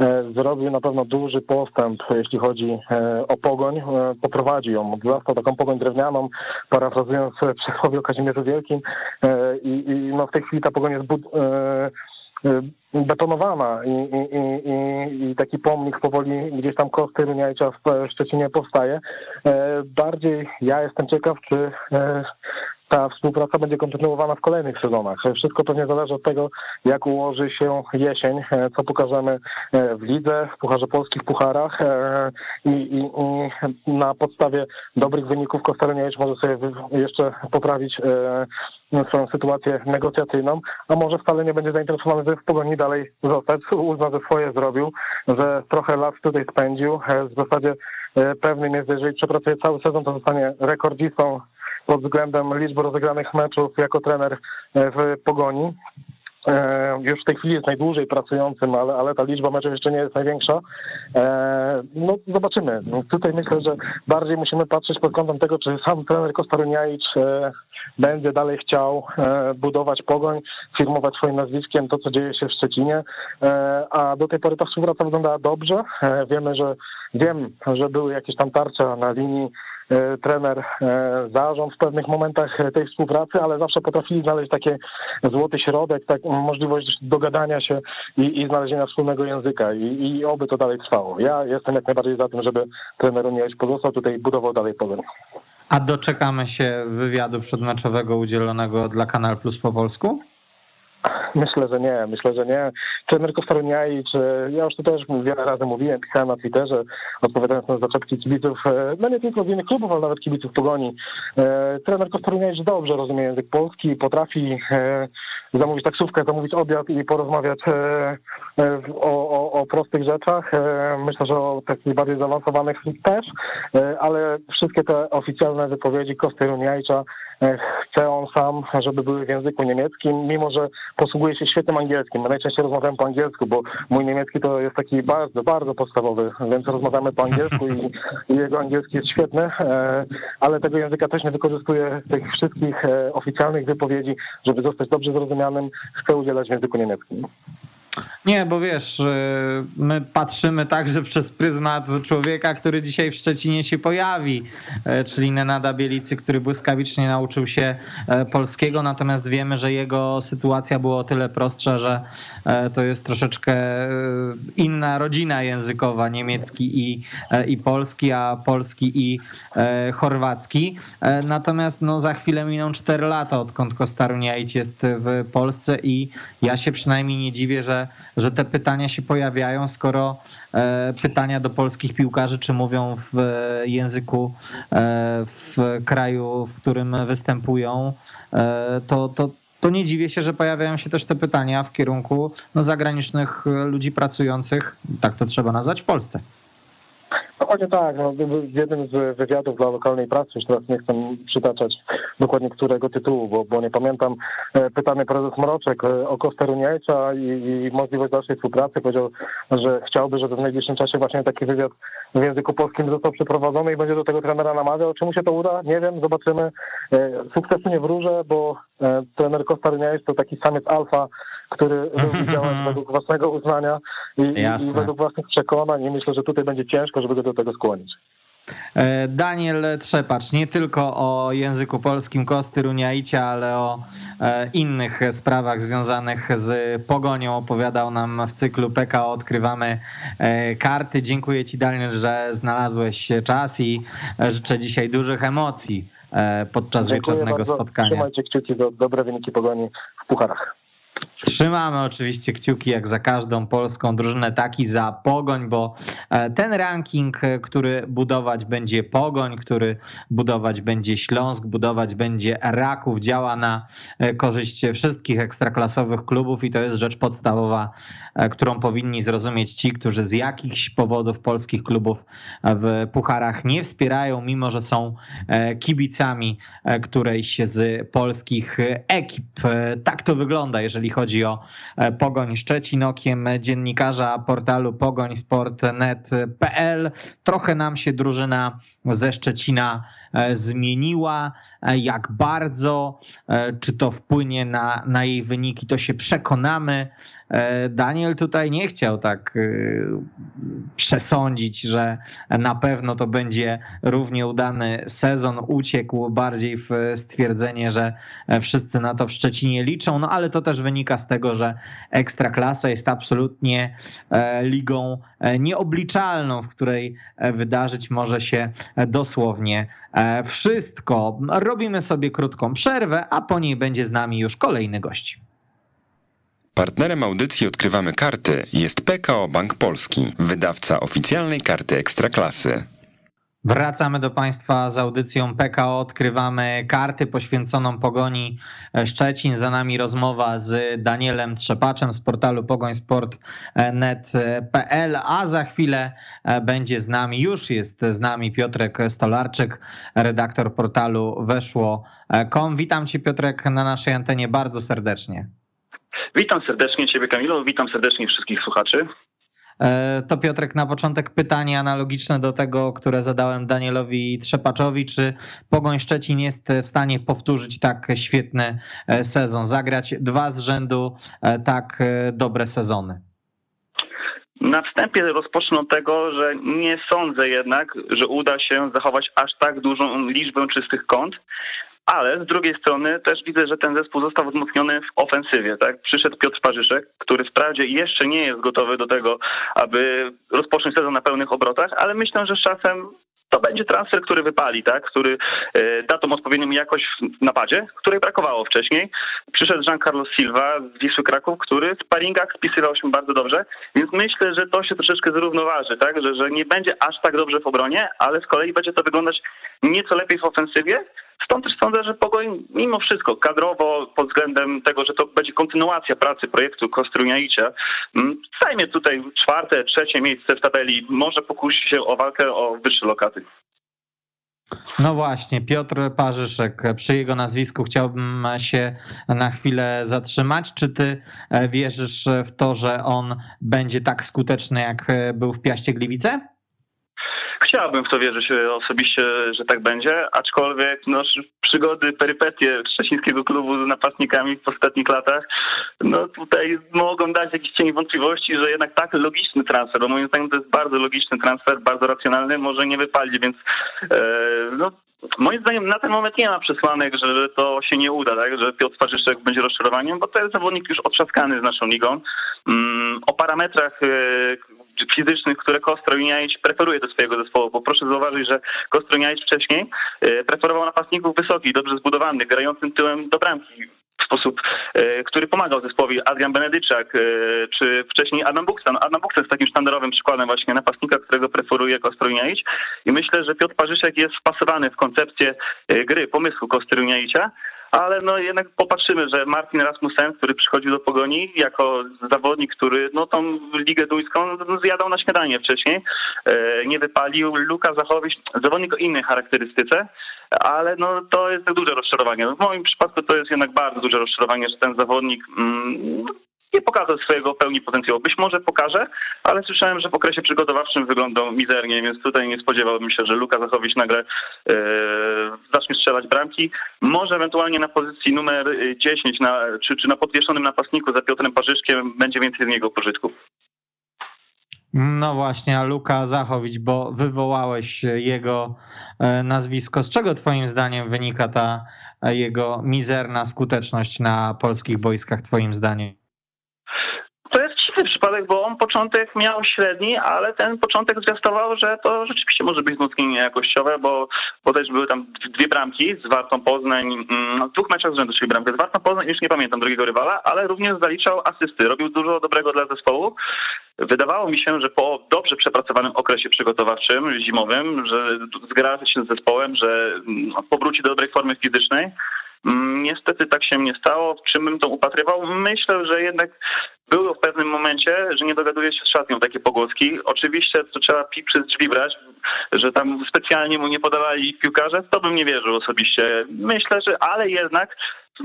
Speaker 3: E, zrobił na pewno duży postęp, jeśli chodzi e, o pogoń. E, poprowadzi ją, zastał taką pogoń drewnianą, parafrazując przysłowie o Kazimierzu Wielkim. I, i no w tej chwili ta pogoń jest bud- betonowana i, i, i, i, taki pomnik powoli gdzieś tam kosty Runiajcza w Szczecinie powstaje. Bardziej ja jestem ciekaw, czy ta współpraca będzie kontynuowana w kolejnych sezonach. Wszystko pewnie zależy od tego, jak ułoży się jesień, e, co pokażemy e, w lidze, w Pucharze Polskich, Pucharach e, i, i, i na podstawie dobrych wyników Kostelniewicz może sobie jeszcze poprawić swoją sytuację negocjacyjną, a może wcale nie będzie zainteresowany, żeby w Pogoni dalej zostać. Uzna, że swoje zrobił, że trochę lat tutaj spędził. W zasadzie pewnym jest, że jeżeli przepracuje cały sezon, to zostanie rekordzistą pod względem liczby rozegranych meczów jako trener e, w Pogoni. E, już w tej chwili jest najdłużej pracującym, ale, ale ta liczba meczów jeszcze nie jest największa. E, no zobaczymy. Tutaj myślę, że bardziej musimy patrzeć pod kątem tego, czy sam trener Kostaryniajicz będzie dalej chciał budować Pogoń, firmować swoim nazwiskiem to, co dzieje się w Szczecinie, a do tej pory ta współpraca wyglądała dobrze. Wiemy, że wiem, że były jakieś tam tarcia na linii trener, e, zarząd w pewnych momentach tej współpracy, ale zawsze potrafili znaleźć takie złoty środek, tak, możliwość dogadania się i, i znalezienia wspólnego języka I, i oby to dalej trwało. Ja jestem jak najbardziej za tym, żeby trener Unieś pozostał tutaj budował dalej pogoń.
Speaker 2: A doczekamy się wywiadu przedmeczowego udzielonego dla Kanal Plus po polsku?
Speaker 3: Myślę, że nie, myślę, że nie. Trener Kostaroniai, czy ja już to też wiele razy mówiłem, pisałem na Twitterze, odpowiadając na zaczepki kibiców, e, no nie tylko z innych klubów, ale nawet kibiców Pogoni. E, trener Kostaroniai dobrze rozumie język polski, potrafi e, zamówić taksówkę, zamówić obiad i porozmawiać o, o, o prostych rzeczach. Myślę, że o takich bardziej zaawansowanych też, ale wszystkie te oficjalne wypowiedzi Kosty Runiajcza chce on sam, żeby były w języku niemieckim, mimo że posługuje się świetnym angielskim. My najczęściej rozmawiamy po angielsku, bo mój niemiecki to jest taki bardzo, bardzo podstawowy, więc rozmawiamy po angielsku i, i jego angielski jest świetny, e, ale tego języka też nie wykorzystuje tych wszystkich e, oficjalnych wypowiedzi, żeby zostać dobrze zrozumianym, chce udzielać w języku niemieckim.
Speaker 2: Nie, bo wiesz, y, my patrzymy także przez pryzmat człowieka, który dzisiaj w Szczecinie się pojawi, y, czyli Nenada Bielicy, który błyskawicznie nauczył się y, polskiego, natomiast wiemy, że jego sytuacja była o tyle prostsza, że to jest troszeczkę inna rodzina językowa, niemiecki i, i polski, a polski i chorwacki. Natomiast no, za chwilę miną 4 lata, odkąd Kostaruniajć jest w Polsce i ja się przynajmniej nie dziwię, że że, te pytania się pojawiają, skoro e, pytania do polskich piłkarzy, czy mówią w języku e, w kraju, w którym występują, e, to, to to nie dziwię się, że pojawiają się też te pytania w kierunku no, zagranicznych ludzi pracujących, tak to trzeba nazwać, w Polsce.
Speaker 3: Dokładnie tak. No, w jednym z wywiadów dla lokalnej prasy, już teraz nie chcę przytaczać dokładnie którego tytułu, bo, bo nie pamiętam, e, pytany prezes Mroczek e, o Kostę Runiajca i, i możliwość dalszej współpracy. Powiedział, że chciałby, żeby w najbliższym czasie właśnie taki wywiad w języku polskim został przeprowadzony i będzie do tego trenera namawiał. Czy mu się to uda? Nie wiem, zobaczymy. E, sukcesu nie wróżę, bo trener Kosta Runiajc to taki samiec alfa, który lubi działać według własnego uznania i, i, według własnych przekonań i myślę, że tutaj będzie ciężko, żeby go do tego skłonić.
Speaker 2: E, Daniel Trzepacz, nie tylko o języku polskim Kosty Runiaicia, ale o e, innych sprawach związanych z pogonią opowiadał nam w cyklu PKO Odkrywamy e, karty. Dziękuję Ci Daniel, że znalazłeś czas i życzę dzisiaj dużych emocji podczas
Speaker 3: Dziękuję
Speaker 2: wieczornego
Speaker 3: bardzo.
Speaker 2: spotkania.
Speaker 3: Trzymajcie kciuki za dobre wyniki pogoni w pucharach.
Speaker 2: Trzymamy oczywiście kciuki jak za każdą polską drużynę, tak i za Pogoń, bo e, ten ranking, e, który budować będzie Pogoń, który budować będzie Śląsk, budować będzie Raków, działa na e, korzyść wszystkich ekstraklasowych klubów i to jest rzecz podstawowa, którą powinni zrozumieć ci, którzy z jakichś powodów polskich klubów w pucharach nie wspierają, mimo że są kibicami którejś z polskich ekip. Tak to wygląda, jeżeli chodzi o e, Pogoń Szczecin okiem dziennikarza portalu pogońsport.net.pl. Trochę nam się drużyna ze Szczecina e, zmieniła. E, jak bardzo, czy to wpłynie na, na jej wyniki, to się przekonamy. Daniel tutaj nie chciał tak przesądzić, że na pewno to będzie równie udany sezon. Uciekł bardziej w stwierdzenie, że wszyscy na to w Szczecinie liczą, no ale to też wynika z tego, że Ekstraklasa jest absolutnie e, ligą e, nieobliczalną, w której e, wydarzyć może się dosłownie wszystko. Robimy sobie krótką przerwę, a po niej będzie z nami już kolejny gość.
Speaker 1: Partnerem audycji Odkrywamy Karty jest PKO Bank Polski, wydawca oficjalnej karty Ekstraklasy.
Speaker 2: Wracamy do Państwa z audycją PKO. Odkrywamy karty poświęconą pogoni Szczecin. Za nami rozmowa z Danielem Trzepaczem z portalu pogońsport.net.pl, a za chwilę będzie z nami, już jest z nami Piotrek Stolarczyk, redaktor portalu weszło.com. Witam Cię Piotrek na naszej antenie bardzo serdecznie.
Speaker 4: Witam serdecznie Ciebie Kamilu, witam serdecznie wszystkich słuchaczy.
Speaker 2: E, to Piotrek, na początek pytanie analogiczne do tego, które zadałem Danielowi Trzepaczowi. Czy Pogoń Szczecin jest w stanie powtórzyć tak świetny e, sezon, zagrać dwa z rzędu e, tak dobre sezony?
Speaker 4: Na wstępie rozpocznę od tego, że nie sądzę jednak, że uda się zachować aż tak dużą liczbę czystych kąt, ale z drugiej strony też widzę, że ten zespół został wzmocniony w ofensywie. Tak? Przyszedł Piotr Parzyszek, który wprawdzie jeszcze nie jest gotowy do tego, aby rozpocząć sezon na pełnych obrotach, ale myślę, że z czasem to będzie transfer, który wypali, tak? który e, da tą odpowiednią jakość w napadzie, której brakowało wcześniej. Przyszedł Jean-Carlos Silva z Wisły Kraków, który w paringach spisywał się bardzo dobrze, więc myślę, że to się troszeczkę zrównoważy, tak? że, że nie będzie aż tak dobrze w obronie, ale z kolei będzie to wyglądać nieco lepiej w ofensywie, Stąd też sądzę, że Pogoń mimo wszystko kadrowo pod względem tego, że to będzie kontynuacja pracy projektu Kostruniaicia, mm, zajmie tutaj czwarte, trzecie miejsce w tabeli, może pokusi się o walkę o wyższe lokaty.
Speaker 2: No właśnie, Piotr Parzyszek, przy jego nazwisku chciałbym się na chwilę zatrzymać. Czy ty wierzysz w to, że on będzie tak skuteczny, jak był w Piaście Gliwice?
Speaker 4: Chciałbym w to wierzyć e, osobiście, że tak będzie, aczkolwiek no, przygody, perypetie szczecińskiego klubu z napastnikami w ostatnich latach, no tutaj mogą dać jakiś cień wątpliwości, że jednak tak logiczny transfer, bo moim zdaniem to jest bardzo logiczny transfer, bardzo racjonalny, może nie wypalić, więc e, no, Moim zdaniem na ten moment nie ma przesłanek, że to się nie uda, tak? że Piotr Parzyszek będzie rozczarowaniem, bo to jest zawodnik już otrzaskany z naszą ligą. Mm, o parametrach e, fizycznych, które Kostrojniajcz preferuje do swojego zespołu, bo proszę zauważyć, że Kostrojniajcz wcześniej e, preferował napastników wysokich, dobrze zbudowanych, grającym tyłem do bramki w sposób, e, który pomagał zespołowi Adrian Benedyczak, e, czy wcześniej Adam Buxton. Adam Buxton jest takim sztandarowym przykładem właśnie napastnika, którego preferuje Kostrojniajcz i myślę, że Piotr Parzyszek jest wpasowany w koncepcję gry, pomysłu Kostrojniajcza, ale no jednak popatrzymy, że Martin Rasmussen, który przychodził do Pogoni jako zawodnik, który no tą ligę duńską zjadał na śniadanie wcześniej, e, nie wypalił. Luka Zachowicz, zawodnik o innej charakterystyce, ale no to jest duże rozczarowanie. W moim przypadku to jest jednak bardzo duże rozczarowanie, że ten zawodnik mm, nie pokazał swojego pełni potencjału. Być może pokaże, ale słyszałem, że w okresie przygotowawczym wyglądał mizernie, więc tutaj nie spodziewałbym się, że Luka Zachowicz nagle e, zacznie strzelać bramki. Może ewentualnie na pozycji numer 10 na, czy, czy na podwieszonym napastniku za Piotrem Parzyszkiem będzie więcej z niego pożytku.
Speaker 2: No właśnie, Luka Zachowicz, bo wywołałeś jego e, nazwisko. Z czego twoim zdaniem wynika ta e, jego mizerna skuteczność na polskich boiskach, twoim zdaniem?
Speaker 4: przypadek, bo on początek miał średni, ale ten początek zwiastował, że to rzeczywiście może być wzmocnienie jakościowe, bo, bo też były tam dwie bramki z Wartą Poznań, mm, w dwóch meczach z rzędu, czyli bramkę z Wartą Poznań, już nie pamiętam drugiego rywala, ale również zaliczał asysty, robił dużo dobrego dla zespołu. Wydawało mi się, że po dobrze przepracowanym okresie przygotowawczym, zimowym, że zgra się z zespołem, że mm, powróci do dobrej formy fizycznej. Mm, niestety tak się nie stało. W czym bym to upatrywał? Myślę, że jednak było w pewnym momencie, że nie dogaduje się z szatnią takie pogłoski. Oczywiście to trzeba pi przez drzwi brać, że tam specjalnie mu nie podawali piłkarze, to bym nie wierzył osobiście. Myślę, że ale jednak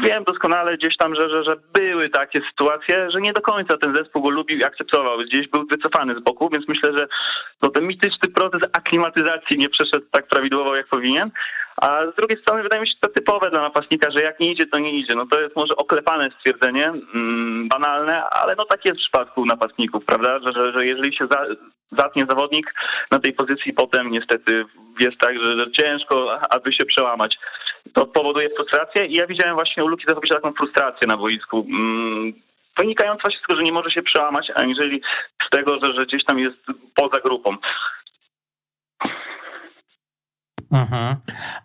Speaker 4: wiem doskonale gdzieś tam, że, że, że były takie sytuacje, że nie do końca ten zespół go lubił i akceptował. Gdzieś był wycofany z boku, więc myślę, że to ten mityczny proces aklimatyzacji nie przeszedł tak prawidłowo, jak powinien. A z drugiej strony wydaje mi się to typowe dla napastnika, że jak nie idzie, to nie idzie. No to jest może oklepane stwierdzenie, mm, banalne, ale no tak jest w przypadku napastników, prawda? Że, że, że jeżeli się za, zatnie zawodnik na tej pozycji, potem niestety jest tak, że, że ciężko, aby się przełamać. To powoduje frustrację i ja widziałem właśnie u Luki Zachowicza taką frustrację na boisku. Mm, wynikająca z tego, że nie może się przełamać, aniżeli z tego, że, że gdzieś tam jest poza grupą.
Speaker 2: Mhm.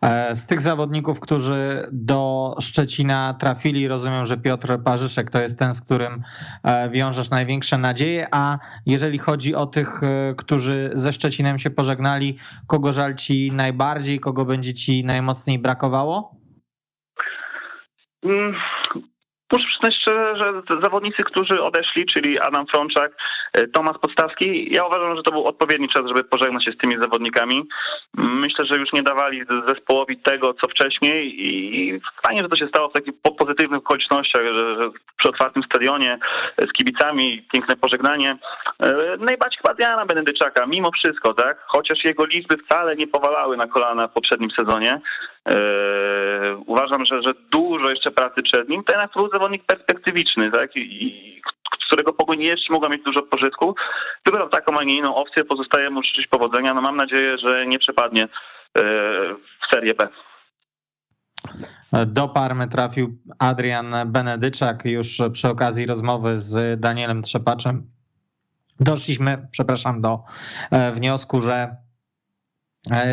Speaker 2: E, z tych zawodników, którzy do Szczecina trafili, rozumiem, że Piotr Parzyszek to jest ten, z którym e, wiążesz największe nadzieje, a jeżeli chodzi o tych, e, którzy ze Szczecinem się pożegnali, kogo żal ci najbardziej, kogo będzie ci najmocniej brakowało?
Speaker 4: Mm, Muszę przyznać szczerze, że zawodnicy, którzy odeszli, czyli Adam Frączak, e, Tomasz Podstawski, ja uważam, że to był odpowiedni czas, żeby pożegnać się z tymi zawodnikami. Myślę, że już nie dawali zespołowi tego, co wcześniej i fajnie, że to się stało w takich pozytywnych okolicznościach, że, że przy otwartym stadionie e, z kibicami, piękne pożegnanie. E, najbardziej chyba Diana Benedyczaka, mimo wszystko, tak? Chociaż jego liczby wcale nie powalały na kolana w poprzednim sezonie, uważam, że, że dużo jeszcze pracy przed nim. Jednak był zawodnik perspektywiczny, tak? I, z którego Pogoń jeszcze mogła mieć dużo pożytku. Wybrał taką, a nie inną opcję. Pozostaje mu życzyć powodzenia. No mam nadzieję, że nie przepadnie yy, w Serię B.
Speaker 2: Do Parmy trafił Adrian Benedyczak już przy okazji rozmowy z Danielem Trzepaczem. Doszliśmy, przepraszam, do e, wniosku, że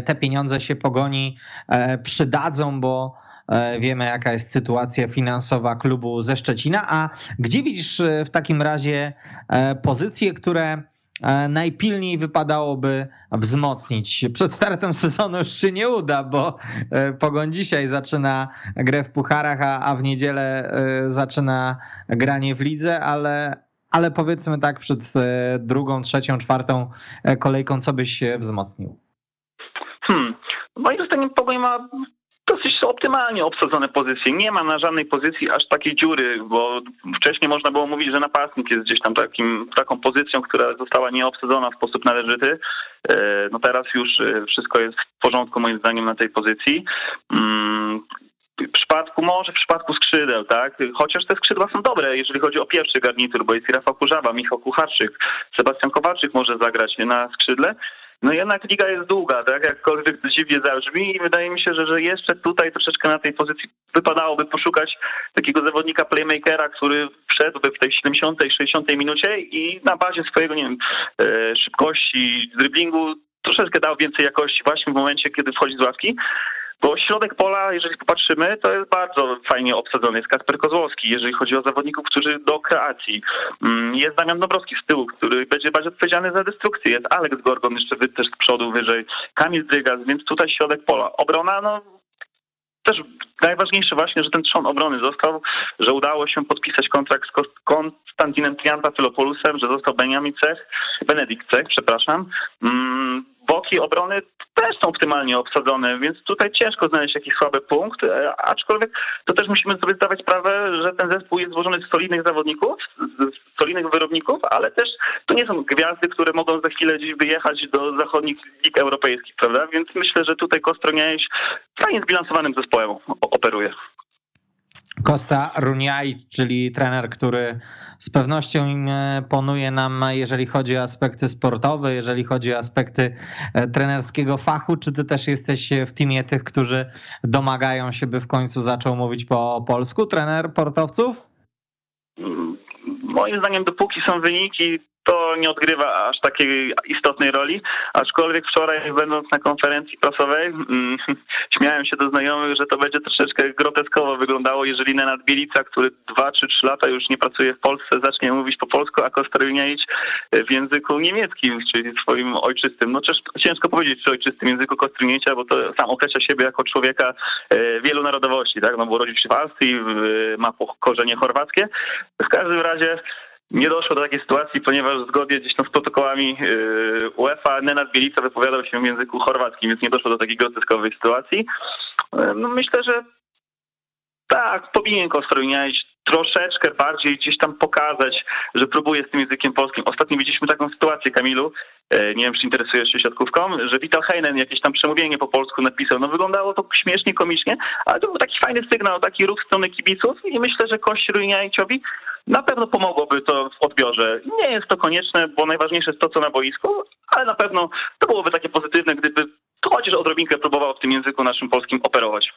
Speaker 2: te pieniądze się pogoni e, przydadzą, bo e, wiemy jaka jest sytuacja finansowa klubu ze Szczecina. A gdzie widzisz w takim razie pozycje, które najpilniej wypadałoby wzmocnić. Przed startem sezonu już się nie uda, bo Pogoń dzisiaj zaczyna grę w pucharach, a, a w niedzielę zaczyna granie w lidze, ale, ale powiedzmy tak przed drugą, trzecią, czwartą kolejką, co byś wzmocnił?
Speaker 4: Moim zdaniem Pogoń ma dosyć optymalnie obsadzone pozycje. Nie ma na żadnej pozycji aż takiej dziury, bo wcześniej można było mówić, że napastnik jest gdzieś tam takim, taką pozycją, która została nieobsadzona w sposób należyty. E, no teraz już e, wszystko jest w porządku moim zdaniem na tej pozycji. Hmm, w przypadku, może w przypadku skrzydeł, tak? Chociaż te skrzydła są dobre, jeżeli chodzi o pierwszy garnitur, bo jest Rafał Kurzawa, Michał Kucharczyk, Sebastian Kowalczyk może zagrać na skrzydle. No jednak liga jest długa, tak? Jakkolwiek dziwnie zabrzmi i wydaje mi się, że, że jeszcze tutaj troszeczkę na tej pozycji wypadałoby poszukać takiego zawodnika playmakera, który wszedłby w tej 70 60 minucie i na bazie swojego, nie wiem, e, szybkości, driblingu troszeczkę dał więcej jakości właśnie w momencie, kiedy wchodzi z ławki. Bo środek pola, jeżeli popatrzymy, to jest bardzo fajnie obsadzony. Jest Kasper Kozłowski, jeżeli chodzi o zawodników, którzy do kreacji. Mm, jest Damian Dobrowski z tyłu, który będzie bardziej odpowiedzialny za destrukcję. Jest Alex Gorgon jeszcze też z przodu wyżej. Kamil Drygas, więc tutaj środek pola. Obrona, no też najważniejsze właśnie, że ten trzon obrony został, że udało się podpisać kontrakt z Konstantinem Triantafilopolusem, że został Benjamin Cech, Benedikt Cech, przepraszam. Obrony też są optymalnie obsadzone, więc tutaj ciężko znaleźć jakiś słaby punkt, e, aczkolwiek to też musimy sobie zdawać sprawę, że ten zespół jest złożony z solidnych zawodników, z solidnych wyrobników, ale też to nie są gwiazdy, które mogą za chwilę gdzieś wyjechać do zachodnich lig europejskich, prawda? Więc myślę, że tutaj Kostroniaiś fajnie zbilansowanym zespołem operuje.
Speaker 2: Kosta Runiaj, czyli trener, który z pewnością imponuje nam, jeżeli chodzi o aspekty sportowe, jeżeli chodzi o aspekty e, trenerskiego fachu. Czy ty też jesteś w teamie tych, którzy domagają się, by w końcu zaczął mówić po polsku, trener portowców?
Speaker 4: Moim zdaniem, dopóki są wyniki, to nie odgrywa aż takiej istotnej roli, aczkolwiek wczoraj będąc na konferencji prasowej mm, śmiałem się do znajomych, że to będzie troszeczkę groteskowo wyglądało, jeżeli Nenad Bielica, który dwa czy trzy lata już nie pracuje w Polsce, zacznie mówić po polsku, a Kostrylniaić w języku niemieckim, czyli swoim ojczystym. No ciężko powiedzieć czy ojczystym języku Kostrylnięcia, bo to sam określa siebie jako człowieka e, wielu narodowości, tak? No bo urodził się w Austrii, ma korzenie chorwackie. W każdym razie nie doszło do takiej sytuacji, ponieważ zgodnie gdzieś tam z protokołami yy, UEFA Nenad Bielica wypowiadał się w języku chorwackim, więc nie doszło do takiej groteskowej sytuacji. Yy, no myślę, że tak, powinien Kostrojniać troszeczkę bardziej gdzieś tam pokazać, że próbuje z tym językiem polskim. Ostatnio widzieliśmy taką sytuację, Kamilu, yy, nie wiem, czy interesujesz się siatkówką, że Vital Heinen jakieś tam przemówienie po polsku napisał. No wyglądało to śmiesznie, komicznie, ale to był taki fajny sygnał, taki ruch strony kibiców i myślę, że Kość Rujniajciowi na pewno pomogłoby to w odbiorze. Nie jest to konieczne, bo najważniejsze jest to, co na boisku, ale na pewno to byłoby takie pozytywne, gdyby chociaż odrobinkę próbował w tym języku naszym polskim operować.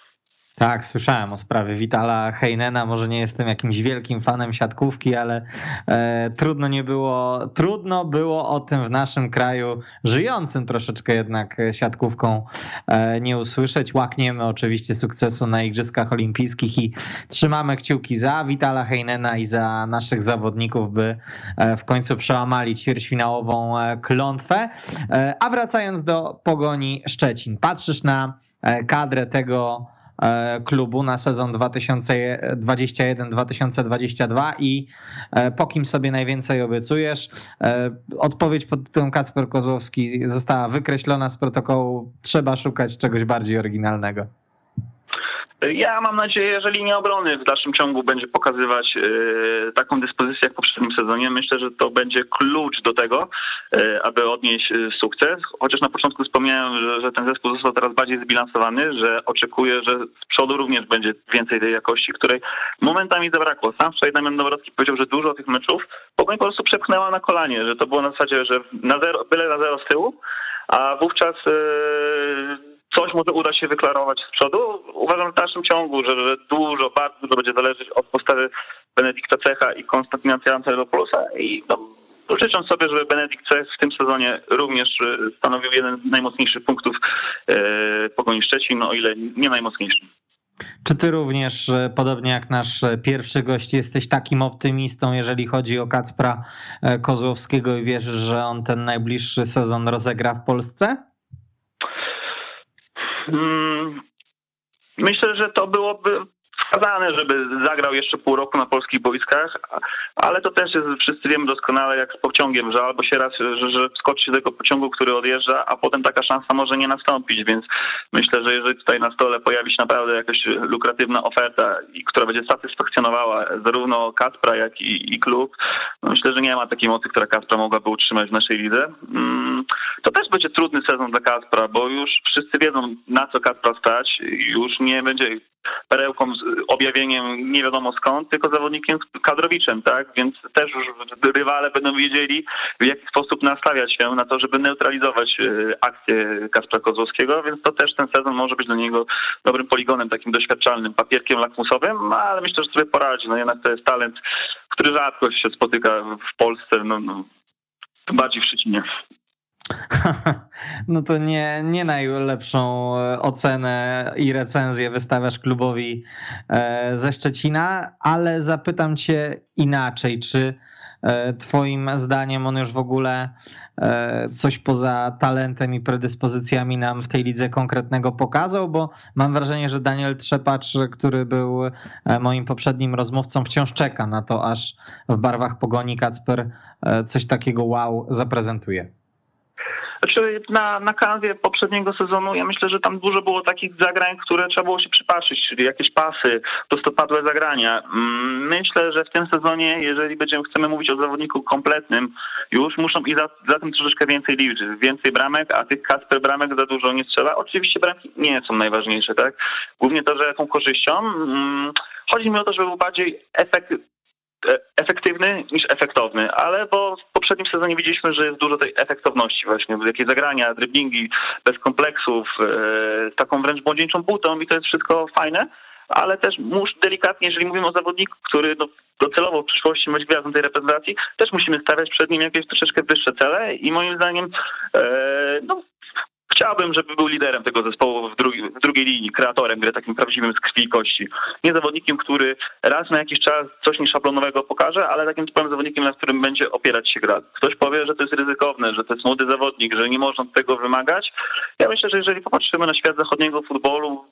Speaker 2: Tak, słyszałem o sprawie Witala Heinena. Może nie jestem jakimś wielkim fanem siatkówki, ale e, trudno nie było, trudno było o tym w naszym kraju, żyjącym troszeczkę jednak siatkówką, e, nie usłyszeć. Łakniemy oczywiście sukcesu na Igrzyskach Olimpijskich i trzymamy kciuki za Witala Heinena i za naszych zawodników, by e, w końcu przełamali ćwierćfinałową e, klątwę. E, a wracając do pogoni Szczecin, patrzysz na e, kadrę tego klubu na sezon 2021-2022 i e, po kim sobie najwięcej obiecujesz. E, odpowiedź pod tytułem Kacper Kozłowski została wykreślona z protokołu. Trzeba szukać czegoś bardziej oryginalnego.
Speaker 4: Ja mam nadzieję, że linia obrony w dalszym ciągu będzie pokazywać e, taką dyspozycję jak w poprzednim sezonie. Myślę, że to będzie klucz do tego, e, aby odnieść e, sukces. Chociaż na początku wspomniałem, że, ten zespół został teraz bardziej zbilansowany, że oczekuję, że z przodu również będzie więcej tej jakości, której momentami zabrakło. Sam wczoraj Damian Dąbrowski powiedział, że dużo tych meczów Pogoń po prostu przepchnęła na kolanie, że to było na zasadzie, że na zero, byle na zero z tyłu, a wówczas coś może uda się wyklarować z przodu. Uważam w dalszym ciągu, że, że dużo, bardzo dużo będzie zależeć od postawy Benedykta Cecha i Konstantina Ancelopoulosa i no, życzę sobie, żeby Benedykt Cech w tym sezonie również e, stanowił jeden z najmocniejszych punktów e, Pogoni Szczecin, no o ile nie najmocniejszy.
Speaker 2: Czy ty również, e, podobnie jak nasz pierwszy gość, jesteś takim optymistą, jeżeli chodzi o Kacpra Kozłowskiego i wierzysz, że on ten najbliższy sezon rozegra w Polsce?
Speaker 4: Mm, myślę, że to byłoby wskazane, żeby zagrał jeszcze pół roku na polskich boiskach, ale to też jest, wszyscy wiemy doskonale, jak z pociągiem, że albo się raz, że, że wskoczy się do tego pociągu, który odjeżdża, a potem taka szansa może nie nastąpić, więc myślę, że jeżeli tutaj na stole pojawi się naprawdę jakaś lukratywna oferta, która będzie satysfakcjonowała zarówno Kaspra, jak i, i klub, no myślę, że nie ma takiej mocy, która Kaspra mogłaby utrzymać w naszej lidze. Mm, to też będzie trudny sezon dla Kaspra, bo już wszyscy wiedzą, na co Kaspra stać, już nie będzie perełką, z objawieniem nie wiadomo skąd, tylko zawodnikiem kadrowiczem, tak? Więc też już rywale będą wiedzieli, w jaki sposób nastawiać się na to, żeby neutralizować e, akcję Kaspra Kozłowskiego, więc to też ten sezon może być dla niego dobrym poligonem, takim doświadczalnym, papierkiem lakmusowym, no, ale myślę, że sobie poradzi. No jednak to jest talent, który rzadko się spotyka w Polsce, no, no bardziej w Szczecinie.
Speaker 2: No to nie, nie najlepszą e, ocenę i recenzję wystawiasz klubowi e, ze Szczecina, ale zapytam cię inaczej, czy Twoim zdaniem on już w ogóle coś poza talentem i predyspozycjami nam w tej lidze konkretnego pokazał? Bo mam wrażenie, że Daniel Trzepacz, który był moim poprzednim rozmówcą, wciąż czeka na to, aż w barwach pogoni Kacper coś takiego wow zaprezentuje.
Speaker 4: Znaczy na, na kanwie poprzedniego sezonu ja myślę, że tam dużo było takich zagrań, które trzeba było się przypatrzyć, czyli jakieś pasy, prostopadłe zagrania. Mm, myślę, że w tym sezonie, jeżeli będziemy chcemy mówić o zawodniku kompletnym, już muszą i za, za tym troszeczkę więcej liczyć. Więcej bramek, a tych Kasper bramek za dużo nie strzela. Oczywiście bramki nie są najważniejsze, tak? Głównie to, że jaką korzyścią. Mm, chodzi mi o to, żeby był bardziej efekt, efektywny niż efektowny, ale bo w poprzednim sezonie widzieliśmy, że jest dużo tej efektowności właśnie, jakieś zagrania, driblingi, bez kompleksów, e, taką wręcz młodzieńczą butą i to jest wszystko fajne, ale też musz delikatnie, jeżeli mówimy o zawodniku, który do, docelowo w przyszłości być gwiazdą tej reprezentacji, też musimy stawiać przed nim jakieś troszeczkę wyższe cele i moim zdaniem e, no, Chciałbym, żeby był liderem tego zespołu w, drugi, w drugiej linii, kreatorem gry, takim prawdziwym z krwi i kości. Nie zawodnikiem, który raz na jakiś czas coś nieszablonowego pokaże, ale takim typowym zawodnikiem, na którym będzie opierać się gra. Ktoś powie, że to jest ryzykowne, że to jest młody zawodnik, że nie można tego wymagać. Ja myślę, że jeżeli popatrzymy na świat zachodniego futbolu,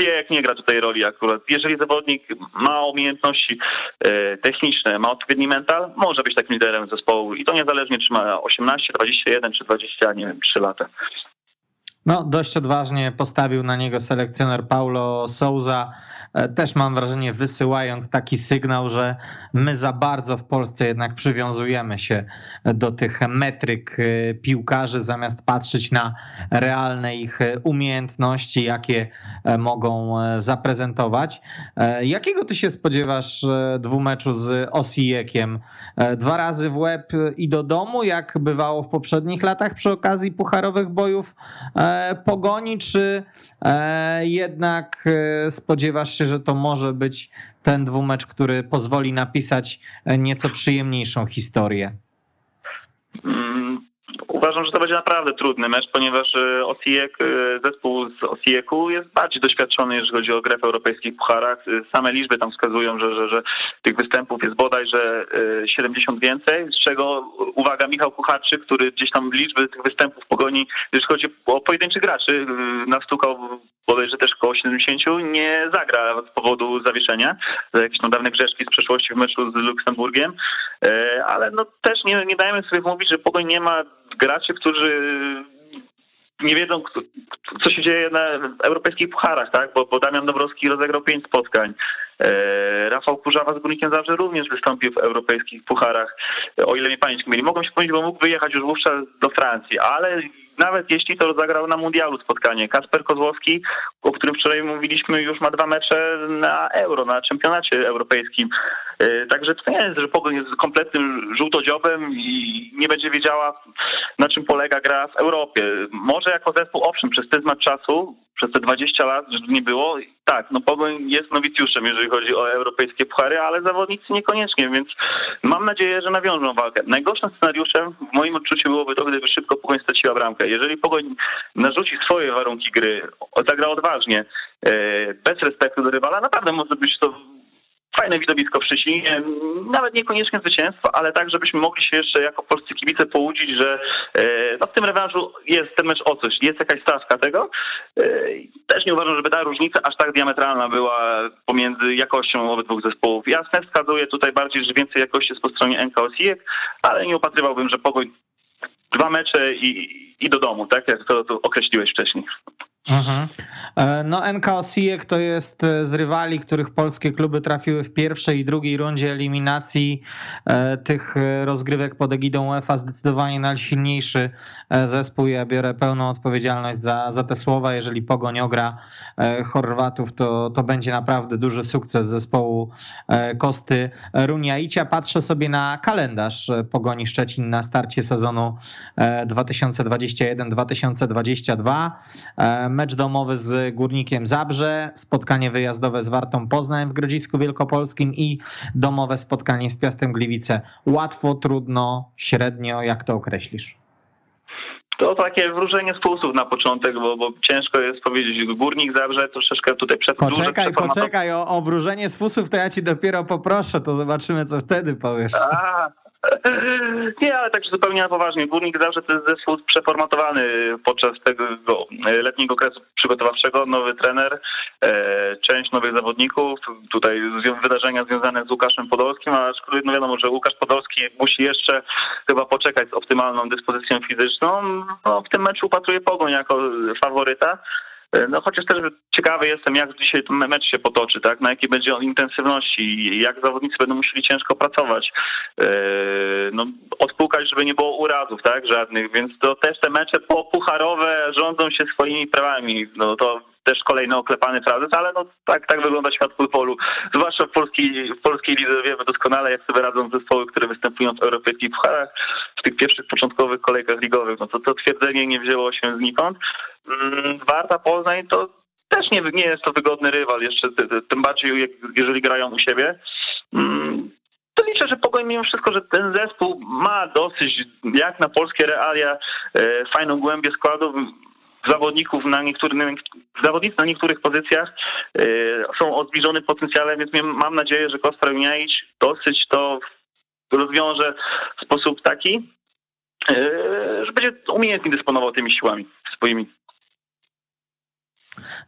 Speaker 4: wie, jak nie gra tutaj roli akurat. Jeżeli zawodnik ma umiejętności e, techniczne, ma odpowiedni mental, może być takim liderem zespołu i to niezależnie, czy ma 18, 21 czy 20, nie wiem, 3 lata.
Speaker 2: No, dość odważnie postawił na niego selekcjoner Paulo Souza. E, też mam wrażenie, wysyłając taki sygnał, że my za bardzo w Polsce jednak przywiązujemy się do tych metryk e, piłkarzy, zamiast patrzeć na realne ich umiejętności, jakie e, mogą zaprezentować. Jakiego ty się spodziewasz dwumeczu z Osijekiem? Dwa razy w łeb i do domu, jak bywało w poprzednich latach przy okazji pucharowych bojów pogoni, czy jednak spodziewasz się, że to może być ten dwumecz, który pozwoli napisać nieco przyjemniejszą historię?
Speaker 4: Uważam, że to będzie naprawdę trudny mecz, ponieważ e, Osijek, e, zespół z Osijeku jest bardziej doświadczony, jeżeli chodzi o grę w europejskich pucharach. E, same liczby tam wskazują, że, że, że tych występów jest bodajże 70 więcej, z czego uwaga Michał Kucharczyk, który gdzieś tam liczby tych występów pogoni, jeżeli chodzi o pojedynczych graczy, nastukał bodajże też około 70, nie zagra z powodu zawieszenia za jakieś tam dawne grzeszki z przeszłości w meczu z Luksemburgiem, ale no też nie, nie dajemy sobie mówić, że Pogoń nie ma graczy, którzy nie wiedzą, co się dzieje na europejskich pucharach, tak? Bo, bo Damian Dobrowski rozegrał pięć spotkań. E, Rafał Kurzawa z Górnikiem zawsze również wystąpił w europejskich pucharach, o ile mnie pamięć mieli. Mogą się powiedzieć, bo mógł wyjechać już wówczas do Francji, ale nawet jeśli to rozegrał na mundialu spotkanie. Kasper Kozłowski, o którym wczoraj mówiliśmy, już ma dwa mecze na euro, na czempionacie europejskim. E, także to nie jest, że Pogoń jest kompletnym żółtodziobem i nie będzie wiedziała, na czym polega gra w Europie. Może jako zespół, owszem, przez pryzmat czasu, przez te 20 lat, nie było, tak, no Pogoń jest nowicjuszem, jeżeli chodzi o europejskie puchary, ale zawodnicy niekoniecznie, więc mam nadzieję, że nawiążą walkę. Najgorszym scenariuszem w moim odczuciu byłoby to, gdyby szybko Pogoń straciła bramkę. Jeżeli Pogoń narzuci swoje warunki gry, zagra odważnie, e, bez respektu do rywala, naprawdę może być to fajne widowisko w Szczecinie, nawet niekoniecznie zwycięstwo, ale tak, żebyśmy mogli się jeszcze jako polscy kibice połudzić, że e, no, w tym rewanżu jest ten mecz o coś, jest jakaś stawka tego. E, też nie uważam, żeby ta różnica aż tak diametralna była pomiędzy jakością obydwu zespołów. Jasne, wskazuję tutaj bardziej, że więcej jakości jest po stronie NK Osijek, ale nie opatrywałbym, że Pogoń dwa mecze i, i do domu, tak jak to, to określiłeś wcześniej.
Speaker 2: Mhm. E, no NK Osijek to jest e, z rywali, których polskie kluby trafiły w pierwszej i drugiej rundzie eliminacji e, tych rozgrywek pod egidą UEFA zdecydowanie najsilniejszy zespół. Ja biorę pełną odpowiedzialność za, za te słowa. Jeżeli Pogoń ogra Chorwatów, to, to będzie naprawdę duży sukces zespołu Kosty Runiaicia. Patrzę sobie na kalendarz Pogoni Szczecin na starcie sezonu 2021-2022 mecz domowy z Górnikiem Zabrze, spotkanie wyjazdowe z Wartą Poznań w Grodzisku Wielkopolskim i domowe spotkanie z Piastem Gliwice. Łatwo, trudno, średnio, jak to określisz?
Speaker 4: To takie wróżenie z pulsów na początek, bo, bo ciężko jest powiedzieć, górnik Zabrze troszeczkę tutaj przed
Speaker 2: Poczekaj, poczekaj, o, o wróżenie z fusów to ja ci dopiero poproszę, to zobaczymy, co wtedy powiesz.
Speaker 4: A, Nie, ale tak zupełnie na poważnie. Górnik zawsze to jest zespół przeformatowany podczas tego letniego okresu przygotowawczego. Nowy trener, e, część nowych zawodników. Tutaj wydarzenia związane z Łukaszem Podolskim, a no wiadomo, że Łukasz Podolski musi jeszcze chyba poczekać z optymalną dyspozycją fizyczną. No, w tym meczu upatruje Pogoń jako faworyta. E, no chociaż też ciekawy jestem, jak dzisiaj ten mecz się potoczy, tak? Na jakiej będzie on intensywności, jak zawodnicy będą musieli ciężko pracować. E, no, odpukać, żeby nie było urazów, tak? Żadnych, więc to też te mecze popucharowe rządzą się swoimi prawami. No to też kolejny oklepany frazes, ale no tak, tak wygląda świat futbolu. Zwłaszcza w polskiej, w polskiej lidze wiemy doskonale, jak sobie radzą zespoły, które występują w europejskich pucharach, w tych pierwszych początkowych kolejkach ligowych. No to to twierdzenie nie wzięło się znikąd. Mm, Warta Poznań to też nie, nie jest to wygodny rywal, jeszcze tym bardziej jeżeli grają u siebie. Mm, to liczę, że Pogoń mimo wszystko, że ten zespół ma dosyć, jak na polskie realia, e, fajną głębię składu zawodników na niektórych, zawodnicy na niektórych pozycjach e, są o zbliżonym potencjale, więc mam nadzieję, że Kostra Juniaić dosyć to rozwiąże w sposób taki, e, że będzie umiejętnie dysponował tymi siłami swoimi.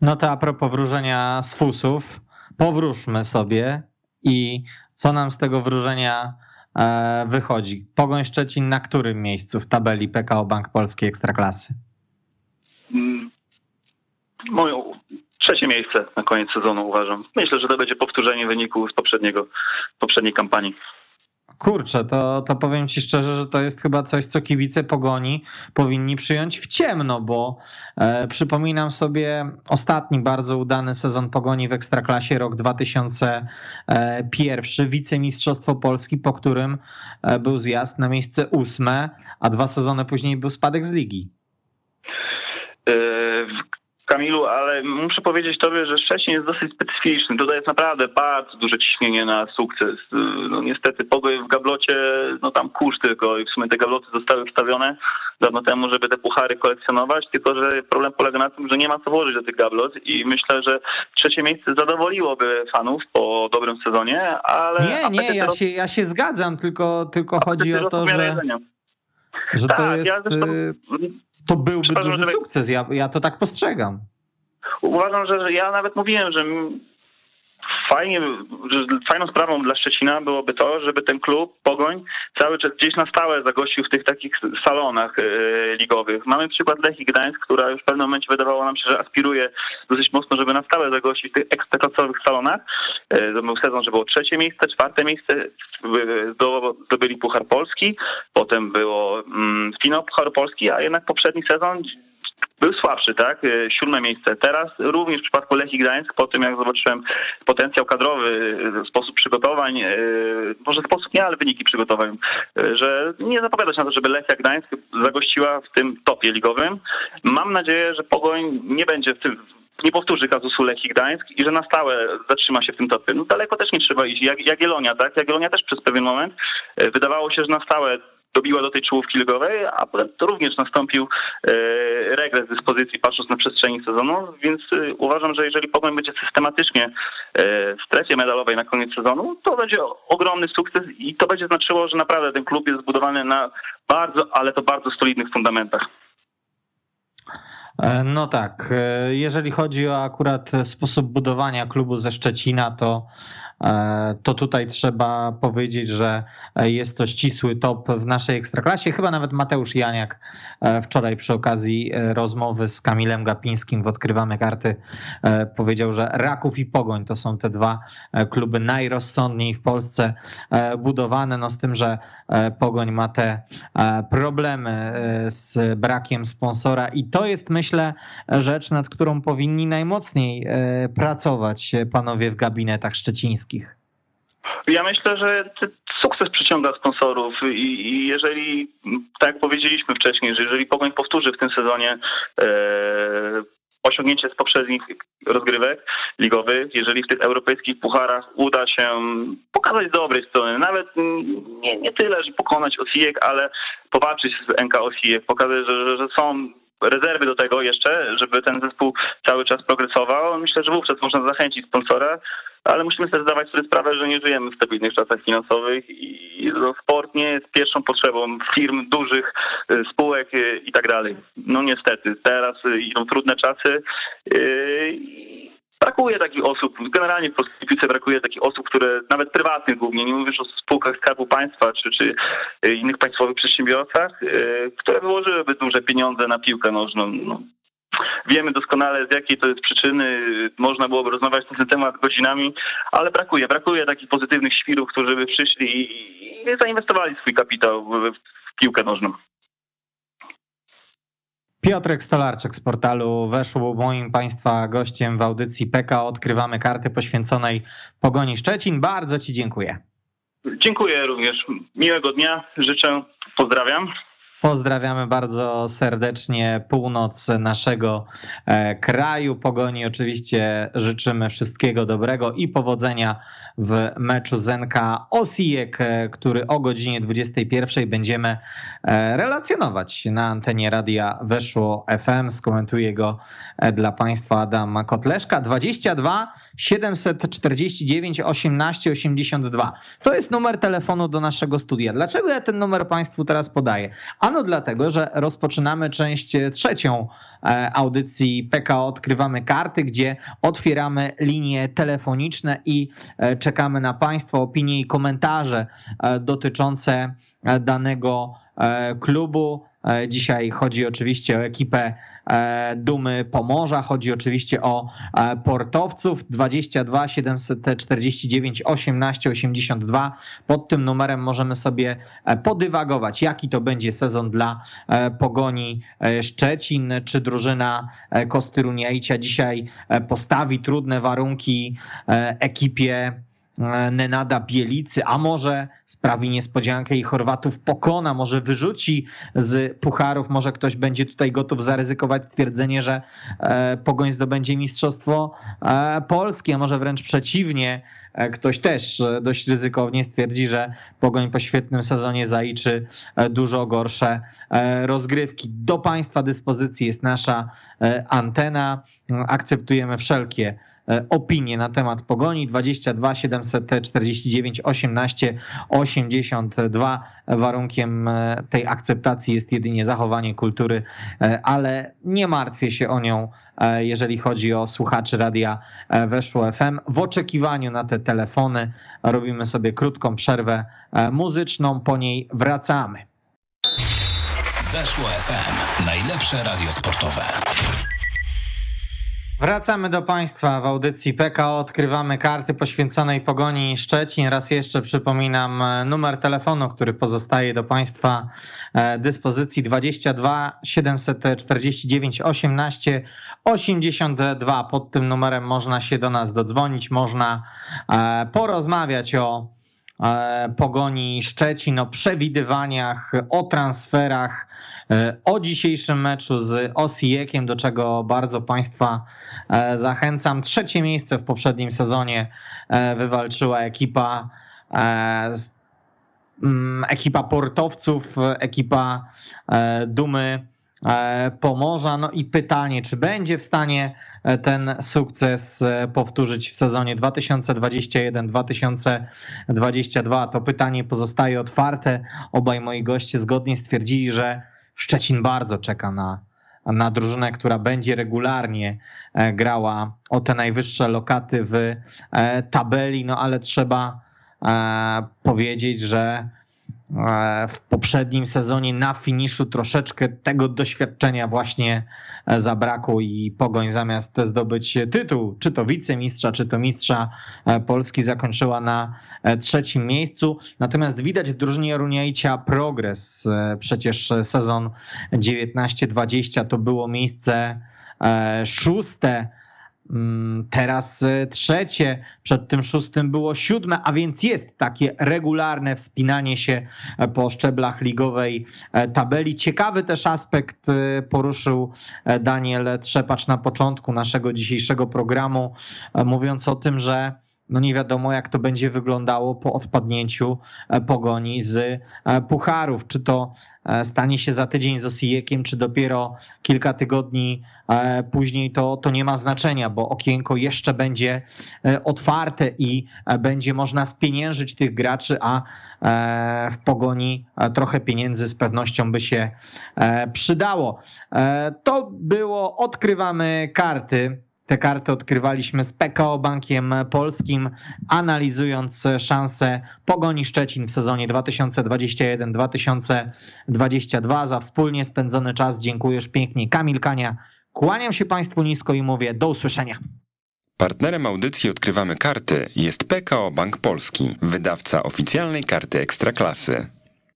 Speaker 2: No to a propos wróżenia z fusów, powróżmy sobie i co nam z tego wróżenia e, wychodzi. Pogoń Szczecin na którym miejscu w tabeli PKO Bank Polskiej Ekstraklasy?
Speaker 4: Moją trzecie miejsce na koniec sezonu uważam. Myślę, że to będzie powtórzenie wyniku z poprzedniego, poprzedniej kampanii.
Speaker 2: Kurczę, to, to powiem ci szczerze, że to jest chyba coś, co kibice pogoni powinni przyjąć w ciemno, bo e, przypominam sobie ostatni bardzo udany sezon pogoni w Ekstraklasie, rok 2001, wicemistrzostwo Polski, po którym e, był zjazd na miejsce ósme, a dwa sezony później był spadek z ligi.
Speaker 4: Kamilu, ale muszę powiedzieć tobie, że Szczecin jest dosyć specyficzny. Tutaj jest naprawdę bardzo duże ciśnienie na sukces. No niestety pogoj w gablocie, no tam kurz tylko i w sumie te gabloty zostały wstawione dawno temu, żeby te puchary kolekcjonować, tylko że problem polega na tym, że nie ma co włożyć do tych gablot i myślę, że trzecie miejsce zadowoliłoby fanów po dobrym sezonie, ale...
Speaker 2: Nie, nie, ja się, ja się zgadzam, tylko, tylko chodzi o to, że, że to tak, jest... Ja zresztą y, to byłby duży sukces. Ja, ja to tak postrzegam.
Speaker 4: Uważam, że ja nawet mówiłem, że fajnie, fajną sprawą dla Szczecina byłoby to, żeby ten klub, Pogoń, cały czas gdzieś na stałe zagościł w tych takich salonach e, ligowych. Mamy przykład Lechii Gdańsk, która już w pewnym momencie wydawało nam się, że aspiruje dosyć mocno, żeby na stałe zagościć w tych ekstraklasowych salonach. E, to był sezon, że było trzecie miejsce, czwarte miejsce, zdobyli Puchar Polski, potem było mm, finał Puchar Polski, a jednak poprzedni sezon był słabszy, tak? E, siódme miejsce. Teraz również w przypadku Lechii Gdańsk, po tym jak zobaczyłem potencjał kadrowy, e, sposób przygotowań, e, może sposób nie, ale wyniki przygotowań, że nie zapowiada się na to, żeby Lechia Gdańsk zagościła w tym topie ligowym. Mam nadzieję, że Pogoń nie będzie w tym nie powtórzy kazusu Lechii Gdańsk i że na stałe zatrzyma się w tym topie. No daleko też nie trzeba iść. Jak Jagiellonia, tak? Jagiellonia też przez pewien moment wydawało się, że na stałe dobiła do tej czołówki ligowej, a również nastąpił e, regres dyspozycji patrząc na przestrzeni sezonu, więc e, uważam, że jeżeli Pogoń będzie systematycznie e, w strefie medalowej na koniec sezonu, to będzie ogromny sukces i to będzie znaczyło, że naprawdę ten klub jest zbudowany na bardzo, ale to bardzo solidnych fundamentach.
Speaker 2: No tak, jeżeli chodzi o akurat sposób budowania klubu ze Szczecina, to to tutaj trzeba powiedzieć, że jest to ścisły top w naszej ekstraklasie. Chyba nawet Mateusz Janiak e, wczoraj przy okazji e, rozmowy z Kamilem Gapińskim w Odkrywamy Karty powiedział, że Raków i Pogoń to są te dwa kluby najrozsądniej w Polsce budowane, no z tym, że Pogoń ma te problemy z brakiem sponsora i to jest myślę rzecz, nad którą powinni najmocniej pracować panowie w gabinetach szczecińskich polskich?
Speaker 4: Ja myślę, że sukces przyciąga sponsorów i, i, jeżeli, tak jak powiedzieliśmy wcześniej, że jeżeli Pogoń powtórzy w tym sezonie e, osiągnięcie z poprzednich rozgrywek ligowych, jeżeli w tych europejskich pucharach uda się pokazać z dobrej strony, nawet nie, nie tyle, że pokonać Osijek, ale powalczyć z NK Osijek, pokazać, że, że, że są rezerwy do tego jeszcze, żeby ten zespół cały czas progresował. Myślę, że wówczas można zachęcić sponsora, ale musimy sobie zdawać sobie sprawę, że nie żyjemy w stabilnych czasach finansowych i no, sport nie jest pierwszą potrzebą firm dużych, y, spółek y, i tak dalej. No niestety, teraz idą trudne czasy brakuje takich osób, generalnie w polskiej piłce brakuje takich osób, które nawet prywatnych głównie, nie mówisz o spółkach Skarbu Państwa czy, czy e, innych państwowych przedsiębiorcach, e, które wyłożyłyby duże pieniądze na piłkę nożną. No, Wiemy doskonale z jakiej to jest przyczyny, można byłoby rozmawiać na ten temat godzinami, ale brakuje, brakuje takich pozytywnych świrów, którzy by przyszli i, i zainwestowali swój kapitał w, w piłkę nożną.
Speaker 2: Piotrek Stolarczyk z portalu Weszło moim Państwa gościem w audycji PK. Odkrywamy karty poświęconej Pogoni Szczecin. Bardzo Ci dziękuję.
Speaker 4: Dziękuję również. Miłego dnia. Życzę. Pozdrawiam.
Speaker 2: Pozdrawiamy bardzo serdecznie północ naszego e, kraju. Pogoni oczywiście życzymy wszystkiego dobrego i powodzenia w meczu Zenka Osijek, e, który o godzinie 21 będziemy e, relacjonować na antenie radia Weszło FM. Skomentuje go dla Państwa Adam Kotleszka. 22 749 18 82. To jest numer telefonu do naszego studia. Dlaczego ja ten numer Państwu teraz podaję? Ano dlatego, że rozpoczynamy część trzecią e, audycji PKO Odkrywamy Karty, gdzie otwieramy linie telefoniczne i e, czekamy na Państwa opinie i komentarze e, dotyczące danego klubu. E, dzisiaj chodzi oczywiście o ekipę e, Dumy Pomorza, chodzi oczywiście o e, portowców 22 749 18 82. Pod tym numerem możemy sobie podywagować, jaki to będzie sezon dla Pogoni Szczecin, czy drużyna Kostyruniajcia dzisiaj postawi trudne warunki ekipie Nenada Bielicy, a może sprawi niespodziankę i Chorwatów pokona, może wyrzuci z pucharów, może ktoś będzie tutaj gotów zaryzykować stwierdzenie, że e, Pogoń zdobędzie Mistrzostwo e, Polskie, a może wręcz przeciwnie, ktoś też dość ryzykownie stwierdzi, że Pogoń po świetnym sezonie zaliczy dużo gorsze rozgrywki. Do Państwa dyspozycji jest nasza antena. Akceptujemy wszelkie E, opinie na temat pogoni 22 749 18 82. Warunkiem e, tej akceptacji jest jedynie zachowanie kultury, e, ale nie martwię się o nią, jeżeli chodzi o słuchaczy radia Weszło FM. W oczekiwaniu na te telefony robimy sobie krótką przerwę muzyczną, po niej wracamy. Weszło FM. Najlepsze radio sportowe. Wracamy do Państwa w audycji PKO. Odkrywamy karty poświęconej pogoni Szczecin. Raz jeszcze przypominam e, numer telefonu, który pozostaje do Państwa e, dyspozycji 22 749 18 82. Pod tym numerem można się do nas dodzwonić, można e, porozmawiać o pogoni Szczecin, o przewidywaniach, o transferach o dzisiejszym meczu z Osijekiem, do czego bardzo Państwa e, zachęcam. Trzecie miejsce w poprzednim sezonie e, wywalczyła ekipa mm, ekipa portowców, ekipa Dumy Pomorza. No i pytanie, czy będzie w stanie ten sukces powtórzyć w sezonie 2021-2022? To pytanie pozostaje otwarte. Obaj moi goście zgodnie stwierdzili, że Szczecin bardzo czeka na, na drużynę, która będzie regularnie e, grała o te najwyższe lokaty w e, tabeli, no ale trzeba e, powiedzieć, że w poprzednim sezonie na finiszu troszeczkę tego doświadczenia właśnie e, zabrakło i Pogoń zamiast zdobyć tytuł, czy to wicemistrza, czy to mistrza e, Polski zakończyła na trzecim miejscu. Natomiast widać w drużynie Runiajcia progres. Przecież sezon 19-20 to było miejsce szóste teraz e, trzecie, przed tym szóstym było siódme, a więc jest takie regularne wspinanie się e, po szczeblach ligowej e, tabeli. Ciekawy też aspekt poruszył Daniel Trzepacz na początku naszego dzisiejszego programu, mówiąc o tym, że no nie wiadomo jak to będzie wyglądało po odpadnięciu e, pogoni z e, pucharów. Czy to e, stanie się za tydzień z Osijekiem, czy dopiero kilka tygodni później, to, to nie ma znaczenia, bo okienko jeszcze będzie otwarte i będzie można spieniężyć tych graczy, a w pogoni trochę pieniędzy z pewnością by się przydało. To było Odkrywamy karty. Te karty odkrywaliśmy z PKO Bankiem Polskim, analizując szanse Pogoni Szczecin w sezonie 2021-2022. Za wspólnie spędzony czas dziękuję pięknie Kamil Kania. Kłaniam się Państwu nisko i mówię do usłyszenia.
Speaker 1: Partnerem audycji Odkrywamy Karty jest PKO Bank Polski, wydawca oficjalnej karty Ekstraklasy.